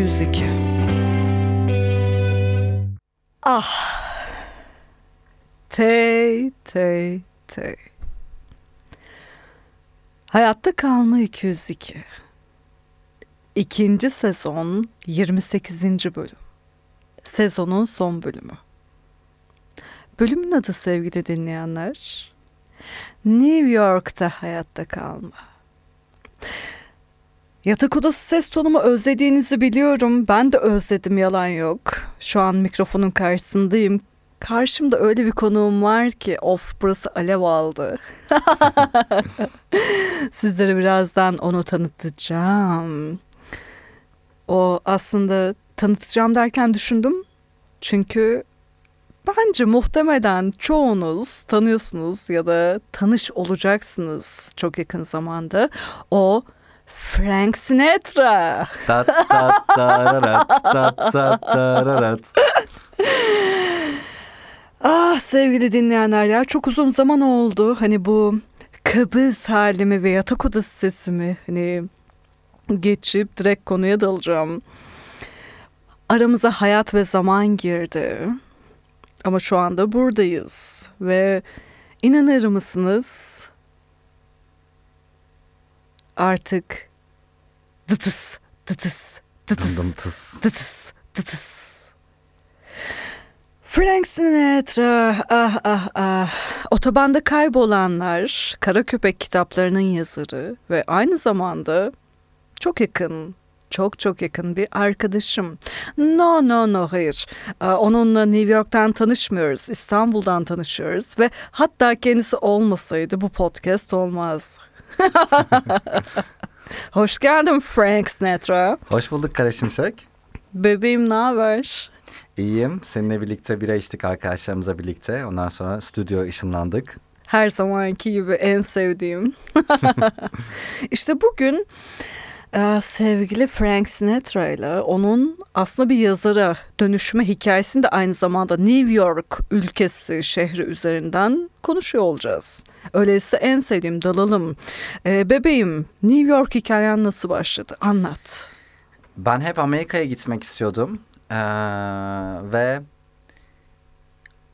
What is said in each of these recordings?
Hayatta kalma 202. Ah. Tey tey tey. Hayatta kalma 202. İkinci sezon 28. bölüm. Sezonun son bölümü. Bölümün adı sevgili dinleyenler. New York'ta hayatta kalma. Yatak odası ses tonumu özlediğinizi biliyorum. Ben de özledim yalan yok. Şu an mikrofonun karşısındayım. Karşımda öyle bir konuğum var ki of burası alev aldı. Sizlere birazdan onu tanıtacağım. O aslında tanıtacağım derken düşündüm. Çünkü bence muhtemelen çoğunuz tanıyorsunuz ya da tanış olacaksınız çok yakın zamanda. O Frank Sinatra. Tat tat tararat, tat tat tararat. Ah sevgili dinleyenler ya çok uzun zaman oldu. Hani bu kabız halimi ve yatak odası sesimi hani geçip direkt konuya dalacağım. Aramıza hayat ve zaman girdi. Ama şu anda buradayız ve inanır mısınız? Artık dıtıs dıtıs dıtıs Dım dım tıs. dıtıs dıtıs. Frank Sinatra, ah ah ah. Otobanda kaybolanlar, Kara Köpek kitaplarının yazarı ve aynı zamanda çok yakın, çok çok yakın bir arkadaşım. No no no hayır. Onunla New York'tan tanışmıyoruz, İstanbul'dan tanışıyoruz ve hatta kendisi olmasaydı bu podcast olmaz. Hoş geldin Frank Sinatra. Hoş bulduk Kara Şimşek. Bebeğim ne haber? İyiyim. Seninle birlikte bira içtik arkadaşlarımızla birlikte. Ondan sonra stüdyo ışınlandık. Her zamanki gibi en sevdiğim. işte bugün e, sevgili Frank Sinatra ile onun aslında bir yazara dönüşme hikayesini de aynı zamanda New York ülkesi şehri üzerinden konuşuyor olacağız. Öyleyse en sevdiğim dalalım. E, bebeğim New York hikayen nasıl başladı? Anlat. Ben hep Amerika'ya gitmek istiyordum. Ee, ve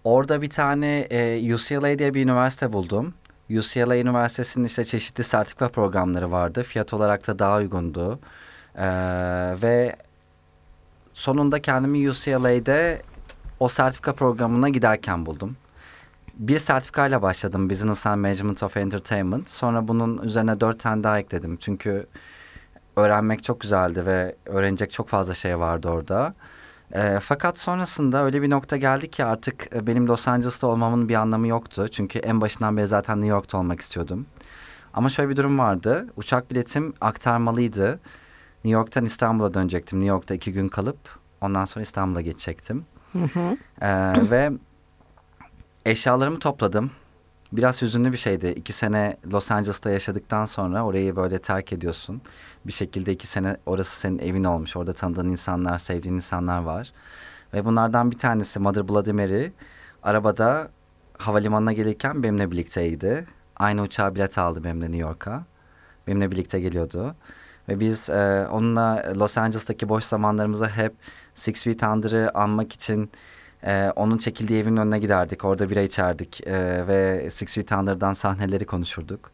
orada bir tane e, UCLA diye bir üniversite buldum. UCLA Üniversitesi'nin işte çeşitli sertifika programları vardı. Fiyat olarak da daha uygundu. Ee, ve sonunda kendimi UCLA'de o sertifika programına giderken buldum. Bir sertifikayla başladım Business and Management of Entertainment. Sonra bunun üzerine dört tane daha ekledim. Çünkü öğrenmek çok güzeldi ve öğrenecek çok fazla şey vardı orada. E, fakat sonrasında öyle bir nokta geldi ki artık e, benim Los Angeles'ta olmamın bir anlamı yoktu. Çünkü en başından beri zaten New York'ta olmak istiyordum. Ama şöyle bir durum vardı. Uçak biletim aktarmalıydı. New York'tan İstanbul'a dönecektim. New York'ta iki gün kalıp ondan sonra İstanbul'a geçecektim. E, ve eşyalarımı topladım. Biraz hüzünlü bir şeydi. İki sene Los Angeles'ta yaşadıktan sonra orayı böyle terk ediyorsun. Bir şekilde iki sene orası senin evin olmuş. Orada tanıdığın insanlar, sevdiğin insanlar var. Ve bunlardan bir tanesi Mother Bloody arabada havalimanına gelirken benimle birlikteydi. Aynı uçağa bilet aldı benimle New York'a. Benimle birlikte geliyordu. Ve biz e, onunla Los Angeles'taki boş zamanlarımızda hep Six Feet Under'ı anmak için ee, onun çekildiği evin önüne giderdik. Orada bira içerdik ee, ve Six Feet Under'dan sahneleri konuşurduk.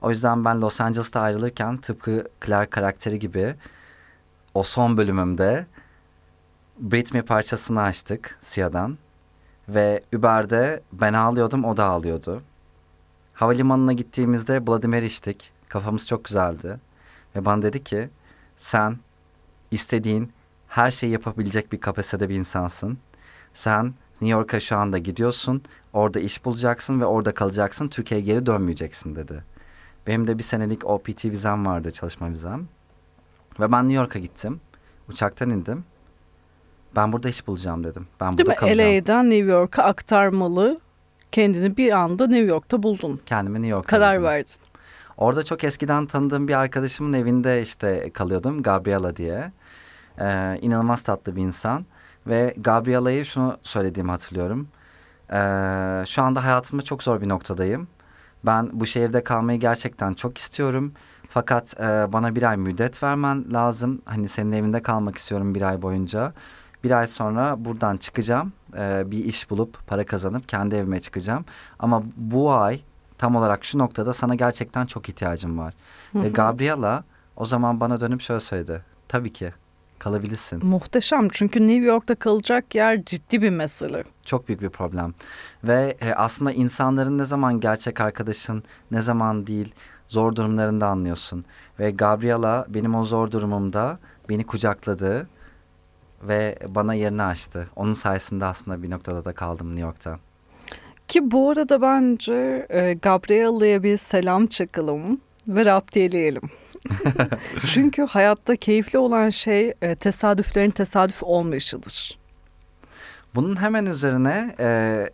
O yüzden ben Los Angeles'ta ayrılırken tıpkı Clark karakteri gibi o son bölümümde Britney parçasını açtık Sia'dan. Ve Uber'de ben ağlıyordum o da ağlıyordu. Havalimanına gittiğimizde Mary içtik. Kafamız çok güzeldi. Ve bana dedi ki sen istediğin her şeyi yapabilecek bir kapasitede bir insansın. Sen New York'a şu anda gidiyorsun. Orada iş bulacaksın ve orada kalacaksın. Türkiye'ye geri dönmeyeceksin dedi. Benim de bir senelik OPT vizem vardı, çalışma vizem. Ve ben New York'a gittim. Uçaktan indim. Ben burada iş bulacağım dedim. Ben Değil burada mi? kalacağım. LA'den New York'a aktarmalı. Kendini bir anda New York'ta buldun. Kendimi New York'a Karar buldum. verdin. Orada çok eskiden tanıdığım bir arkadaşımın evinde işte kalıyordum. Gabriela diye. Ee, inanılmaz tatlı bir insan. Ve Gabriela'ya şunu söylediğimi hatırlıyorum. Ee, şu anda hayatımda çok zor bir noktadayım. Ben bu şehirde kalmayı gerçekten çok istiyorum. Fakat e, bana bir ay müddet vermen lazım. Hani senin evinde kalmak istiyorum bir ay boyunca. Bir ay sonra buradan çıkacağım. E, bir iş bulup para kazanıp kendi evime çıkacağım. Ama bu ay tam olarak şu noktada sana gerçekten çok ihtiyacım var. Ve Gabriela o zaman bana dönüp şöyle söyledi. Tabii ki kalabilirsin. Muhteşem çünkü New York'ta kalacak yer ciddi bir mesele. Çok büyük bir problem. Ve e, aslında insanların ne zaman gerçek arkadaşın, ne zaman değil zor durumlarında anlıyorsun. Ve Gabriela benim o zor durumumda beni kucakladı ve bana yerini açtı. Onun sayesinde aslında bir noktada da kaldım New York'ta. Ki bu arada bence e, Gabriela'ya bir selam çakalım ve raptiyeleyelim. Çünkü hayatta keyifli olan şey e, tesadüflerin tesadüf olmayışıdır. Bunun hemen üzerine e,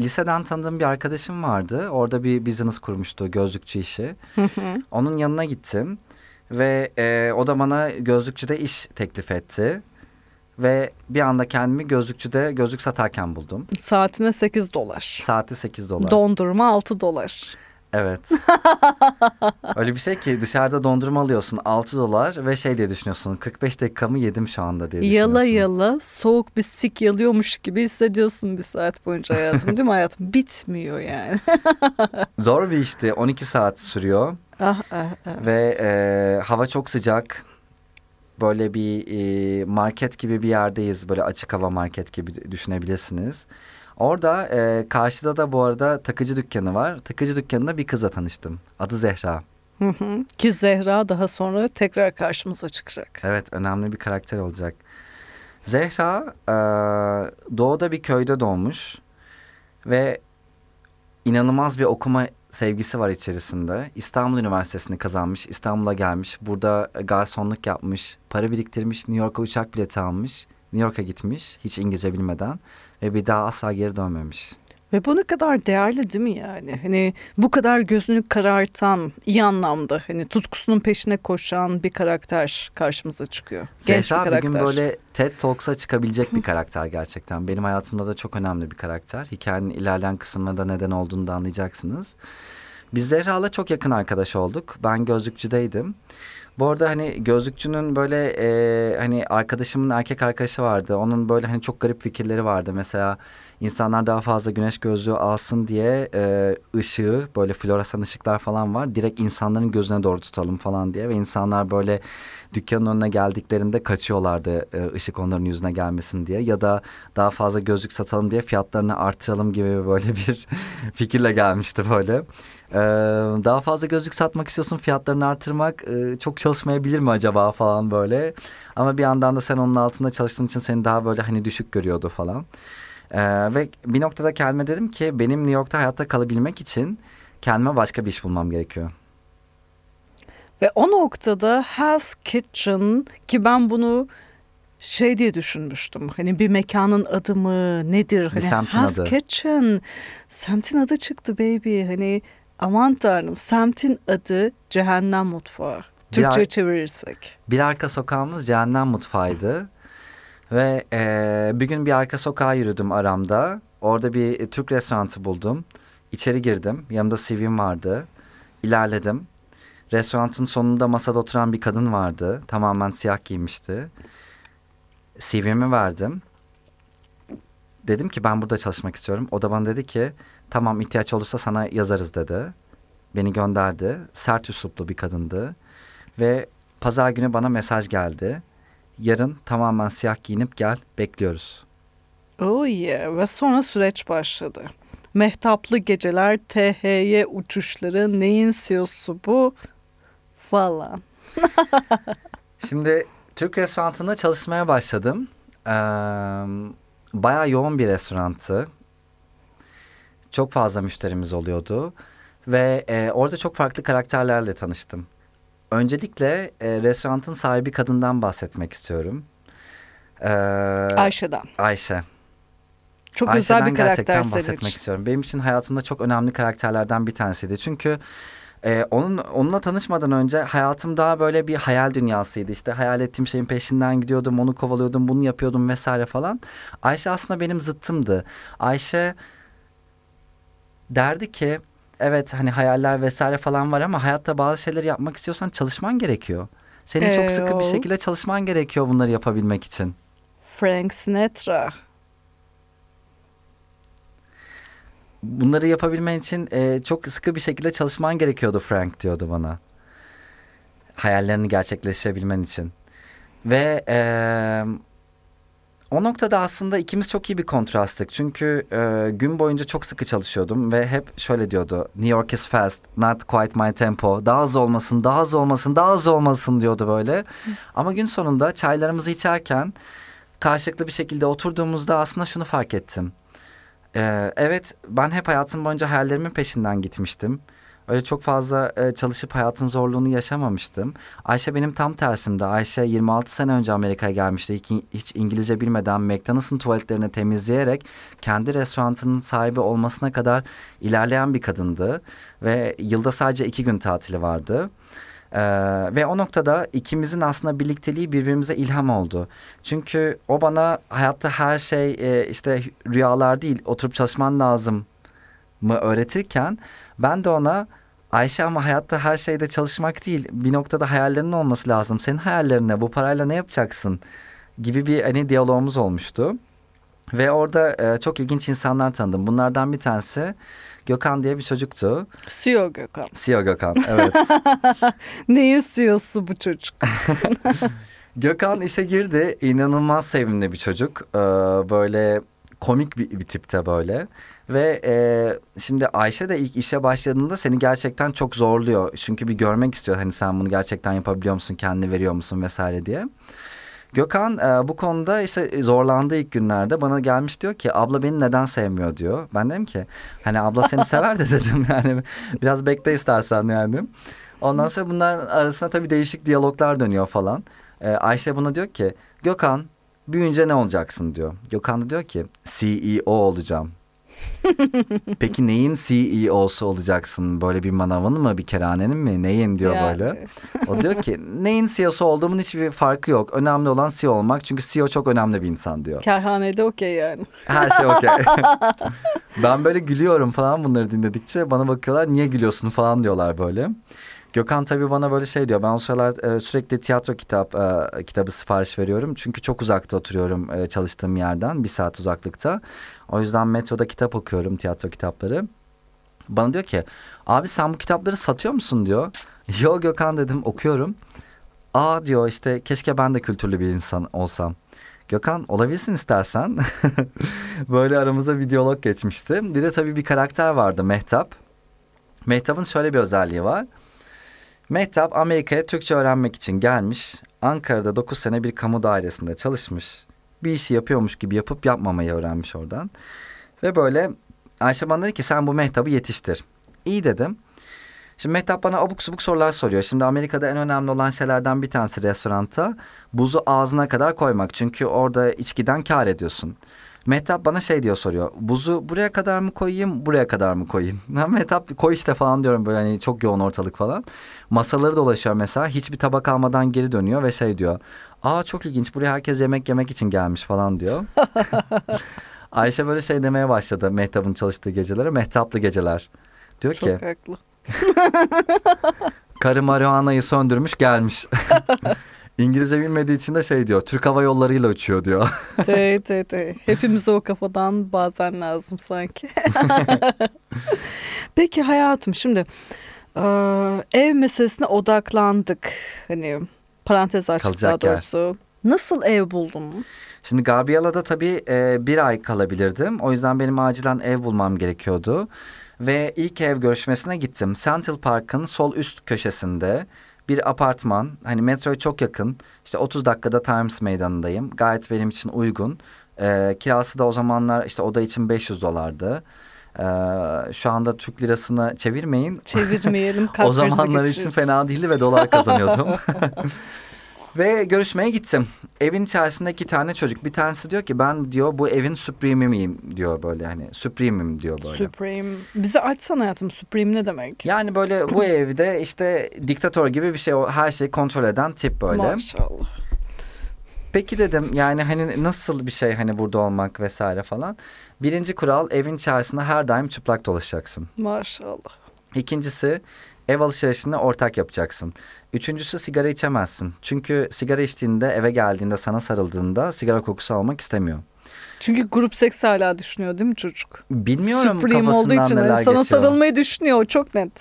liseden tanıdığım bir arkadaşım vardı. Orada bir business kurmuştu gözlükçü işi. Onun yanına gittim ve e, o da bana gözlükçüde iş teklif etti. Ve bir anda kendimi gözlükçüde gözlük satarken buldum. Saatine 8 dolar. Saati 8 dolar. Dondurma 6 dolar. Evet. Öyle bir şey ki dışarıda dondurma alıyorsun 6 dolar ve şey diye düşünüyorsun 45 dakikamı yedim şu anda diye düşünüyorsun. Yala yala soğuk bir sik yalıyormuş gibi hissediyorsun bir saat boyunca hayatım değil mi hayatım? Bitmiyor yani. Zor bir işti 12 saat sürüyor ah, ah, ah. ve e, hava çok sıcak. Böyle bir e, market gibi bir yerdeyiz böyle açık hava market gibi düşünebilirsiniz. Orada e, karşıda da bu arada takıcı dükkanı var. Takıcı dükkanında bir kızla tanıştım. Adı Zehra. Hı hı. Ki Zehra daha sonra tekrar karşımıza çıkacak. Evet önemli bir karakter olacak. Zehra e, doğuda bir köyde doğmuş ve inanılmaz bir okuma sevgisi var içerisinde. İstanbul Üniversitesi'ni kazanmış, İstanbul'a gelmiş, burada garsonluk yapmış, para biriktirmiş, New York'a uçak bileti almış, New York'a gitmiş hiç İngilizce bilmeden ve bir daha asla geri dönmemiş. Ve bu ne kadar değerli değil mi yani? Hani bu kadar gözünü karartan iyi anlamda hani tutkusunun peşine koşan bir karakter karşımıza çıkıyor. Genç Zehra bir bir karakter. gün böyle TED Talks'a çıkabilecek bir karakter gerçekten. Benim hayatımda da çok önemli bir karakter. Hikayenin ilerleyen kısmında neden olduğunu da anlayacaksınız. Biz Zehra'la çok yakın arkadaş olduk. Ben gözlükçüdeydim. Bu arada hani gözlükçünün böyle e, hani arkadaşımın erkek arkadaşı vardı. Onun böyle hani çok garip fikirleri vardı. Mesela insanlar daha fazla güneş gözlüğü alsın diye e, ışığı böyle floresan ışıklar falan var. Direkt insanların gözüne doğru tutalım falan diye ve insanlar böyle dükkanın önüne geldiklerinde kaçıyorlardı e, ışık onların yüzüne gelmesin diye ya da daha fazla gözlük satalım diye fiyatlarını artıralım gibi böyle bir fikirle gelmişti böyle. Ee, daha fazla gözlük satmak istiyorsun fiyatlarını artırmak e, çok çalışmayabilir mi acaba falan böyle. Ama bir yandan da sen onun altında çalıştığın için seni daha böyle hani düşük görüyordu falan. Ee, ve bir noktada kendime dedim ki benim New York'ta hayatta kalabilmek için kendime başka bir iş bulmam gerekiyor. Ve o noktada Hell's Kitchen ki ben bunu şey diye düşünmüştüm. Hani bir mekanın adı mı nedir? Hani semtin Hell's adı. Kitchen. Semtin adı çıktı baby. Hani aman tanrım semtin adı Cehennem Mutfağı. Türkçe ar- çevirirsek. Bir arka sokağımız cehennem mutfağıydı. Ve eee, bir gün bir arka sokağa yürüdüm aramda. Orada bir e, Türk restoranı buldum. İçeri girdim. Yanımda CV'm vardı. İlerledim. Restoranın sonunda masada oturan bir kadın vardı. Tamamen siyah giymişti. CV'mi verdim. Dedim ki ben burada çalışmak istiyorum. O da bana dedi ki tamam ihtiyaç olursa sana yazarız dedi. Beni gönderdi. Sert üsluplu bir kadındı. Ve pazar günü bana mesaj geldi. Yarın tamamen siyah giyinip gel bekliyoruz. Oh yeah. Ve sonra süreç başladı. Mehtaplı geceler, THY uçuşları, neyin CEO'su bu falan. Şimdi Türk restoranında çalışmaya başladım. Ee, bayağı yoğun bir restorantı. Çok fazla müşterimiz oluyordu. Ve e, orada çok farklı karakterlerle tanıştım. Öncelikle e, restoranın sahibi kadından bahsetmek istiyorum. Ee, Ayşe'den. Ayşe. Çok Ayşe'den özel bir karakter gerçekten bahsetmek için. istiyorum. Benim için hayatımda çok önemli karakterlerden bir tanesiydi. Çünkü e, onun onunla tanışmadan önce hayatım daha böyle bir hayal dünyasıydı. İşte hayal ettiğim şeyin peşinden gidiyordum, onu kovalıyordum, bunu yapıyordum vesaire falan. Ayşe aslında benim zıttımdı. Ayşe derdi ki evet hani hayaller vesaire falan var ama hayatta bazı şeyleri yapmak istiyorsan çalışman gerekiyor. Senin çok sıkı bir şekilde çalışman gerekiyor bunları yapabilmek için. Frank Sinatra. Bunları yapabilmen için e, çok sıkı bir şekilde çalışman gerekiyordu Frank diyordu bana. Hayallerini gerçekleştirebilmen için. Ve e, o noktada aslında ikimiz çok iyi bir kontrasttık. Çünkü e, gün boyunca çok sıkı çalışıyordum ve hep şöyle diyordu. New York is fast, not quite my tempo. Daha hızlı olmasın, daha hızlı olmasın, daha hızlı olmasın diyordu böyle. Ama gün sonunda çaylarımızı içerken karşılıklı bir şekilde oturduğumuzda aslında şunu fark ettim. Ee, evet ben hep hayatım boyunca hayallerimin peşinden gitmiştim. Öyle çok fazla e, çalışıp hayatın zorluğunu yaşamamıştım. Ayşe benim tam tersimde. Ayşe 26 sene önce Amerika'ya gelmişti. Hiç, İngilizce bilmeden McDonald's'ın tuvaletlerini temizleyerek kendi restoranının sahibi olmasına kadar ilerleyen bir kadındı. Ve yılda sadece iki gün tatili vardı. Ee, ve o noktada ikimizin aslında birlikteliği birbirimize ilham oldu. Çünkü o bana hayatta her şey e, işte rüyalar değil oturup çalışman lazım mı öğretirken ben de ona Ayşe ama hayatta her şeyde çalışmak değil bir noktada hayallerinin olması lazım. Senin hayallerine bu parayla ne yapacaksın gibi bir hani diyalogumuz olmuştu. Ve orada e, çok ilginç insanlar tanıdım. Bunlardan bir tanesi Gökhan diye bir çocuktu. CEO Gökhan. CEO Gökhan evet. Neyin CEO'su bu çocuk? Gökhan işe girdi. İnanılmaz sevimli bir çocuk. Ee, böyle komik bir, bir tipte böyle. Ve e, şimdi Ayşe de ilk işe başladığında seni gerçekten çok zorluyor. Çünkü bir görmek istiyor. Hani sen bunu gerçekten yapabiliyor musun, kendini veriyor musun vesaire diye. Gökhan e, bu konuda işte zorlandığı ilk günlerde bana gelmiş diyor ki abla beni neden sevmiyor diyor. Ben dedim ki hani abla seni sever de dedim yani biraz bekle istersen yani. Ondan sonra bunların arasında tabii değişik diyaloglar dönüyor falan. E, Ayşe buna diyor ki Gökhan büyüyünce ne olacaksın diyor. Gökhan da diyor ki CEO olacağım. Peki neyin CEO'su olacaksın? Böyle bir manavın mı, bir kerhanenin mi? Neyin diyor Yani. böyle. O diyor ki neyin CEO'su olduğumun hiçbir farkı yok. Önemli olan CEO olmak. Çünkü CEO çok önemli bir insan diyor. Kerhanede okey yani. Her şey okey. ben böyle gülüyorum falan bunları dinledikçe. Bana bakıyorlar niye gülüyorsun falan diyorlar böyle. Gökhan tabii bana böyle şey diyor. Ben o sıralar e, sürekli tiyatro kitap e, kitabı sipariş veriyorum. Çünkü çok uzakta oturuyorum e, çalıştığım yerden. Bir saat uzaklıkta. O yüzden metroda kitap okuyorum tiyatro kitapları. Bana diyor ki abi sen bu kitapları satıyor musun diyor. Yo Gökhan dedim okuyorum. Aa diyor işte keşke ben de kültürlü bir insan olsam. Gökhan olabilirsin istersen. Böyle aramızda bir diyalog geçmişti. Bir de tabii bir karakter vardı Mehtap. Mehtap'ın şöyle bir özelliği var. Mehtap Amerika'ya Türkçe öğrenmek için gelmiş. Ankara'da 9 sene bir kamu dairesinde çalışmış. Bir işi yapıyormuş gibi yapıp yapmamayı öğrenmiş oradan. Ve böyle Ayşe bana dedi ki sen bu Mehtap'ı yetiştir. İyi dedim. Şimdi Mehtap bana abuk subuk sorular soruyor. Şimdi Amerika'da en önemli olan şeylerden bir tanesi restoranda buzu ağzına kadar koymak. Çünkü orada içkiden kar ediyorsun. Mehtap bana şey diyor soruyor. Buzu buraya kadar mı koyayım, buraya kadar mı koyayım? Mehtap koy işte falan diyorum böyle hani çok yoğun ortalık falan. Masaları dolaşıyor mesela. Hiçbir tabak almadan geri dönüyor ve şey diyor. Aa çok ilginç buraya herkes yemek yemek için gelmiş falan diyor. Ayşe böyle şey demeye başladı Mehtap'ın çalıştığı gecelere. Mehtaplı geceler. Diyor ki Çok haklı. karı marihuanayı söndürmüş gelmiş. İngilizce bilmediği için de şey diyor. Türk Hava Yolları ile uçuyor diyor. Te te te. Hepimize o kafadan bazen lazım sanki. Peki hayatım şimdi ev meselesine odaklandık. Hani parantez açtık Kalacak daha yer. doğrusu. Nasıl ev buldun? Şimdi Gabriela'da tabii e, bir ay kalabilirdim. O yüzden benim acilen ev bulmam gerekiyordu. Ve ilk ev görüşmesine gittim. Central Park'ın sol üst köşesinde bir apartman. Hani metroya çok yakın. İşte 30 dakikada Times Meydanı'ndayım. Gayet benim için uygun. E, kirası da o zamanlar işte oda için 500 dolardı. E, şu anda Türk lirasına çevirmeyin. Çevirmeyelim. o zamanlar için fena değildi ve dolar kazanıyordum. ve görüşmeye gittim. Evin içerisinde iki tane çocuk. Bir tanesi diyor ki ben diyor bu evin supreme'iyim diyor böyle hani supreme'im diyor böyle. Supreme. Bize açsana hayatım. Supreme ne demek? yani böyle bu evde işte diktatör gibi bir şey o her şeyi kontrol eden tip böyle. Maşallah. Peki dedim yani hani nasıl bir şey hani burada olmak vesaire falan. Birinci kural evin içerisinde her daim çıplak dolaşacaksın. Maşallah. İkincisi ev alışverişini ortak yapacaksın. Üçüncüsü sigara içemezsin. Çünkü sigara içtiğinde eve geldiğinde sana sarıldığında sigara kokusu almak istemiyor. Çünkü grup seks hala düşünüyor değil mi çocuk? Bilmiyorum Supreme kafasından olduğu için neler hani sana geçiyor. sarılmayı düşünüyor çok net.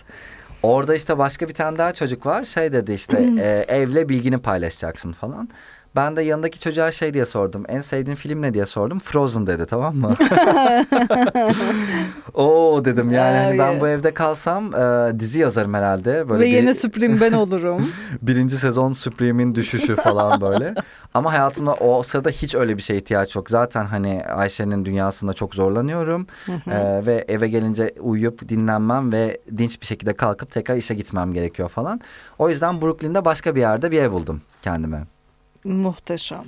Orada işte başka bir tane daha çocuk var. Şey dedi işte e, evle bilgini paylaşacaksın falan. Ben de yanındaki çocuğa şey diye sordum. En sevdiğin film ne diye sordum. Frozen dedi tamam mı? Oo dedim yani hani ben bu evde kalsam e, dizi yazarım herhalde. Böyle Ve bir- yeni Supreme ben olurum. birinci sezon Supreme'in düşüşü falan böyle. Ama hayatımda o sırada hiç öyle bir şeye ihtiyaç yok. Zaten hani Ayşe'nin dünyasında çok zorlanıyorum. Ee, ve eve gelince uyuyup dinlenmem ve dinç bir şekilde kalkıp tekrar işe gitmem gerekiyor falan. O yüzden Brooklyn'de başka bir yerde bir ev buldum kendime. Muhteşem.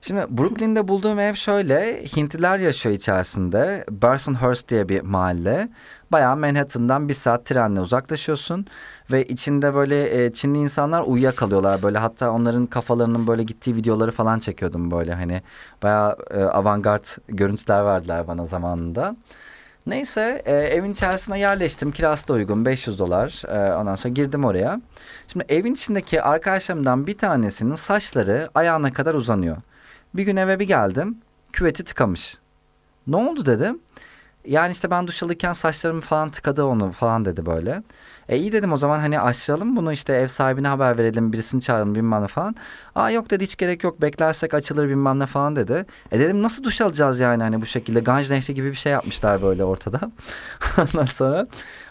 Şimdi Brooklyn'de bulduğum ev şöyle. Hintliler yaşıyor içerisinde. Bensonhurst diye bir mahalle. Bayağı Manhattan'dan bir saat trenle uzaklaşıyorsun. Ve içinde böyle e, Çinli insanlar uyuyakalıyorlar. Böyle hatta onların kafalarının böyle gittiği videoları falan çekiyordum böyle. Hani bayağı e, avantgard görüntüler verdiler bana zamanında. Neyse e, evin içerisine yerleştim. Kirası da uygun 500 dolar. E, ondan sonra girdim oraya. Şimdi evin içindeki arkadaşlarımdan bir tanesinin saçları ayağına kadar uzanıyor. Bir gün eve bir geldim. Küveti tıkamış. Ne oldu dedim. Yani işte ben duş alırken saçlarımı falan tıkadı onu falan dedi böyle. E iyi dedim o zaman hani açalım bunu işte ev sahibine haber verelim birisini çağıralım bilmem ne falan. Aa yok dedi hiç gerek yok beklersek açılır bilmem ne falan dedi. E dedim nasıl duş alacağız yani hani bu şekilde Ganj Nehri gibi bir şey yapmışlar böyle ortada. Ondan sonra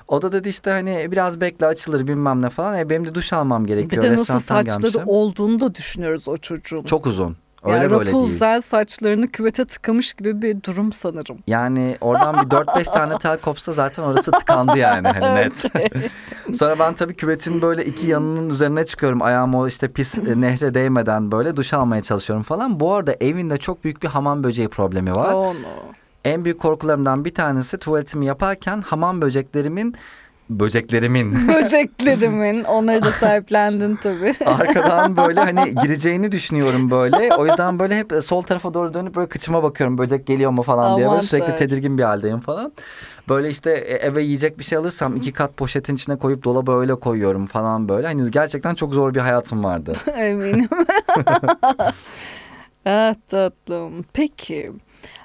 o da dedi işte hani biraz bekle açılır bilmem ne falan. E benim de duş almam Bir gerekiyor. de nasıl saçları gelmişim. olduğunu da düşünüyoruz o çocuğun. Çok uzun. Öyle yani böyle değil. Rapunzel saçlarını küvete tıkamış gibi bir durum sanırım. Yani oradan bir 4-5 tane tel kopsa zaten orası tıkandı yani hani net. Sonra ben tabii küvetin böyle iki yanının üzerine çıkıyorum. Ayağım o işte pis e, nehre değmeden böyle duş almaya çalışıyorum falan. Bu arada evinde çok büyük bir hamam böceği problemi var. Oh no. En büyük korkularımdan bir tanesi tuvaletimi yaparken hamam böceklerimin böceklerimin Böceklerimin onları da sahiplendin tabii. arkadan böyle hani gireceğini düşünüyorum böyle. O yüzden böyle hep sol tarafa doğru dönüp böyle kıçıma bakıyorum böcek geliyor mu falan diye böyle sürekli tedirgin bir haldeyim falan. Böyle işte e, eve yiyecek bir şey alırsam iki kat poşetin içine koyup dolaba öyle koyuyorum falan böyle. Hani gerçekten çok zor bir hayatım vardı. Eminim. ah tatlım. Peki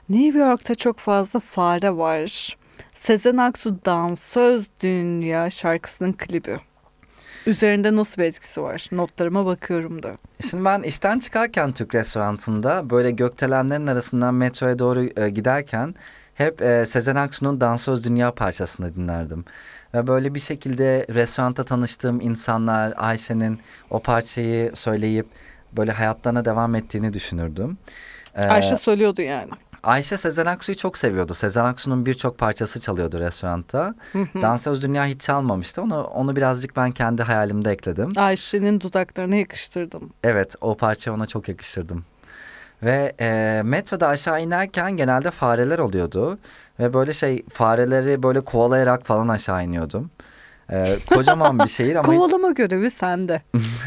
New York'ta çok fazla fare var. Sezen Aksu Dansöz Dünya şarkısının klibi. Üzerinde nasıl bir etkisi var? Notlarıma bakıyorum da. Şimdi ben işten çıkarken Türk restorantında böyle gökdelenlerin arasından metroya doğru e, giderken hep e, Sezen Aksu'nun Dansöz Dünya parçasını dinlerdim. Ve böyle bir şekilde restoranda tanıştığım insanlar Ayşe'nin o parçayı söyleyip böyle hayatlarına devam ettiğini düşünürdüm. Ee, Ayşe söylüyordu yani. Ayşe Sezen Aksu'yu çok seviyordu. Sezen Aksu'nun birçok parçası çalıyordu restoranda. Dansöz Dünya hiç çalmamıştı. Onu, onu birazcık ben kendi hayalimde ekledim. Ayşe'nin dudaklarına yakıştırdım. Evet o parçayı ona çok yakıştırdım. Ve e, metroda aşağı inerken genelde fareler oluyordu. Ve böyle şey fareleri böyle kovalayarak falan aşağı iniyordum. E, kocaman bir şehir ama hiç, Kovalama görevi sende.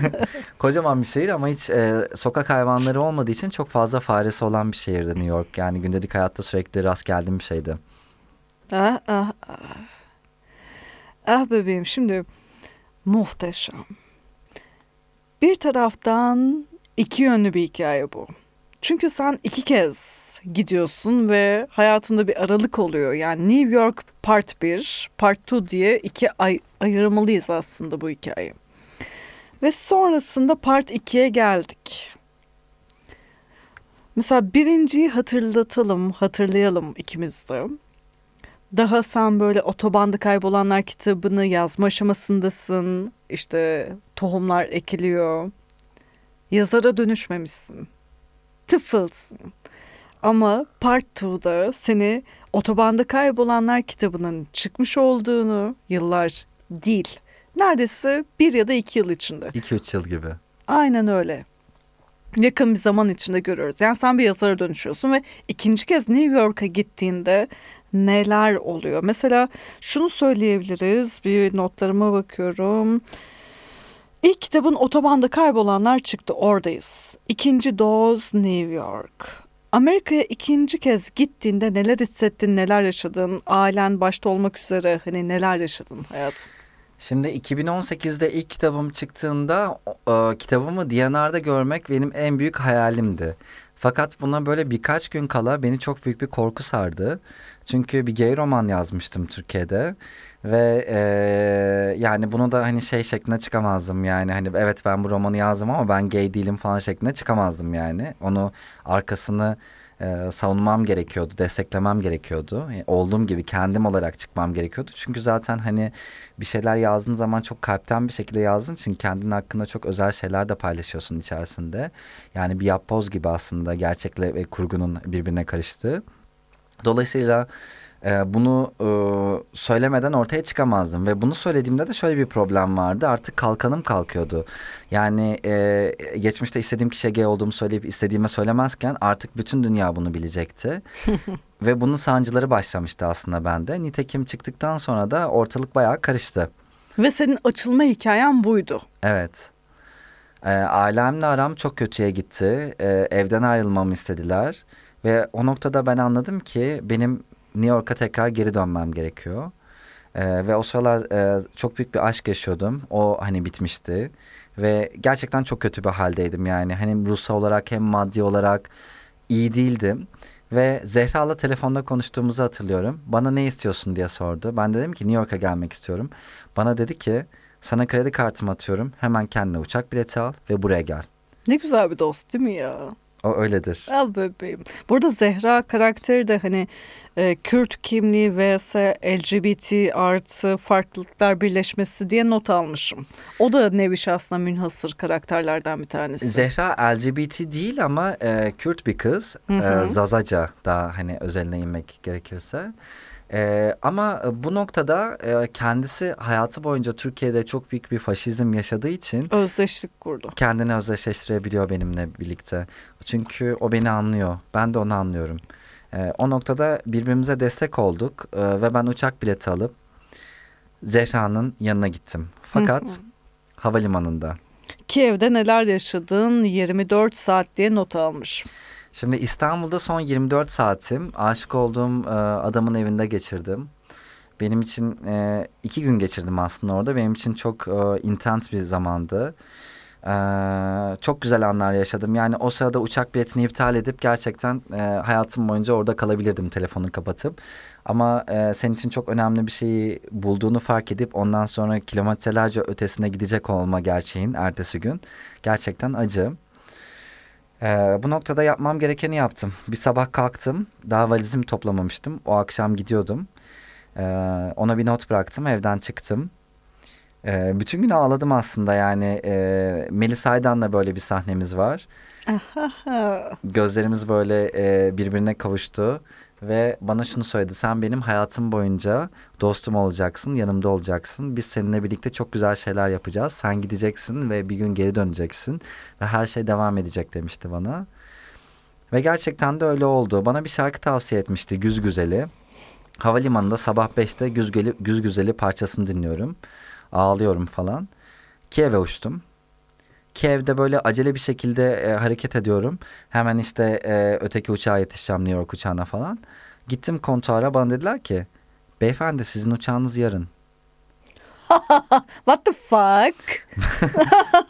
kocaman bir şehir ama hiç e, sokak hayvanları olmadığı için çok fazla faresi olan bir şehirdi New York. Yani gündelik hayatta sürekli rast geldiğim bir şeydi. Ah ah ah. Ah bebeğim şimdi muhteşem. Bir taraftan iki yönlü bir hikaye bu. Çünkü sen iki kez gidiyorsun ve hayatında bir aralık oluyor. Yani New York Part 1, Part 2 diye iki ay ayırmalıyız aslında bu hikayeyi. Ve sonrasında Part 2'ye geldik. Mesela birinciyi hatırlatalım, hatırlayalım ikimiz de. Daha sen böyle otobanda kaybolanlar kitabını yazma aşamasındasın. İşte tohumlar ekiliyor. Yazara dönüşmemişsin. Tıfılsın. Ama Part 2'da seni otobanda kaybolanlar kitabının çıkmış olduğunu yıllar değil. Neredeyse bir ya da iki yıl içinde. 2-3 yıl gibi. Aynen öyle. Yakın bir zaman içinde görüyoruz. Yani sen bir yazara dönüşüyorsun ve ikinci kez New York'a gittiğinde neler oluyor? Mesela şunu söyleyebiliriz. Bir notlarıma bakıyorum. İlk kitabın otobanda kaybolanlar çıktı. Oradayız. İkinci doz New York. Amerika'ya ikinci kez gittiğinde neler hissettin, neler yaşadın? Ailen başta olmak üzere hani neler yaşadın hayatım? Şimdi 2018'de ilk kitabım çıktığında e, kitabımı DNR'da görmek benim en büyük hayalimdi. Fakat buna böyle birkaç gün kala beni çok büyük bir korku sardı. Çünkü bir gay roman yazmıştım Türkiye'de. Ve e, yani bunu da hani şey şeklinde çıkamazdım yani hani evet ben bu romanı yazdım ama ben gay değilim falan şeklinde çıkamazdım yani. Onu arkasını e, savunmam gerekiyordu, desteklemem gerekiyordu. Yani olduğum gibi kendim olarak çıkmam gerekiyordu. Çünkü zaten hani bir şeyler yazdığın zaman çok kalpten bir şekilde yazdığın için kendin hakkında çok özel şeyler de paylaşıyorsun içerisinde. Yani bir yapboz gibi aslında gerçekle ve kurgunun birbirine karıştığı. Dolayısıyla e, bunu e, söylemeden ortaya çıkamazdım ve bunu söylediğimde de şöyle bir problem vardı. Artık kalkanım kalkıyordu. Yani e, geçmişte istediğim kişiye gay olduğumu söyleyip istediğime söylemezken artık bütün dünya bunu bilecekti. Ve bunun sancıları başlamıştı aslında bende. Nitekim çıktıktan sonra da ortalık bayağı karıştı. Ve senin açılma hikayen buydu. Evet. E, ailemle aram çok kötüye gitti. E, evden ayrılmamı istediler. Ve o noktada ben anladım ki benim New York'a tekrar geri dönmem gerekiyor. Ee, ve o sıralar e, çok büyük bir aşk yaşıyordum. O hani bitmişti. Ve gerçekten çok kötü bir haldeydim yani. Hani ruhsal olarak hem maddi olarak iyi değildim. Ve Zehra'la telefonda konuştuğumuzu hatırlıyorum. Bana ne istiyorsun diye sordu. Ben dedim ki New York'a gelmek istiyorum. Bana dedi ki sana kredi kartımı atıyorum. Hemen kendine uçak bileti al ve buraya gel. Ne güzel bir dost değil mi ya? O öyledir. Al bebeğim. Burada Zehra karakteri de hani e, Kürt kimliği vs LGBT artı farklılıklar birleşmesi diye not almışım. O da nevi şahsına münhasır karakterlerden bir tanesi. Zehra LGBT değil ama e, Kürt bir kız. Hı hı. E, Zazaca da hani özeline inmek gerekirse. Ee, ama bu noktada e, kendisi hayatı boyunca Türkiye'de çok büyük bir faşizm yaşadığı için özdeşlik kurdu. Kendini özdeşleştirebiliyor benimle birlikte. Çünkü o beni anlıyor. Ben de onu anlıyorum. Ee, o noktada birbirimize destek olduk ee, ve ben uçak bileti alıp Zehra'nın yanına gittim. Fakat havalimanında. Kiev'de neler yaşadın 24 saat diye not almış. Şimdi İstanbul'da son 24 saatim aşık olduğum e, adamın evinde geçirdim. Benim için e, iki gün geçirdim aslında orada. Benim için çok e, intens bir zamandı. E, çok güzel anlar yaşadım. Yani o sırada uçak biletini iptal edip gerçekten e, hayatım boyunca orada kalabilirdim telefonu kapatıp. Ama e, senin için çok önemli bir şeyi bulduğunu fark edip ondan sonra kilometrelerce ötesine gidecek olma gerçeğin ertesi gün gerçekten acı. Ee, bu noktada yapmam gerekeni yaptım. Bir sabah kalktım. Daha valizimi toplamamıştım. O akşam gidiyordum. Ee, ona bir not bıraktım. Evden çıktım. Ee, bütün gün ağladım aslında yani. E, Melis Aydan'la böyle bir sahnemiz var. Gözlerimiz böyle e, birbirine kavuştu. Ve bana şunu söyledi. Sen benim hayatım boyunca dostum olacaksın, yanımda olacaksın. Biz seninle birlikte çok güzel şeyler yapacağız. Sen gideceksin ve bir gün geri döneceksin. Ve her şey devam edecek demişti bana. Ve gerçekten de öyle oldu. Bana bir şarkı tavsiye etmişti Güz Güzeli. Havalimanında sabah 5'te Güz, Güzeli, Güz Güzeli parçasını dinliyorum. Ağlıyorum falan. Kiev'e uçtum. Kiev'de böyle acele bir şekilde e, hareket ediyorum. Hemen işte e, öteki uçağa yetişeceğim New York uçağına falan. Gittim kontuara bana dediler ki beyefendi sizin uçağınız yarın. What the fuck?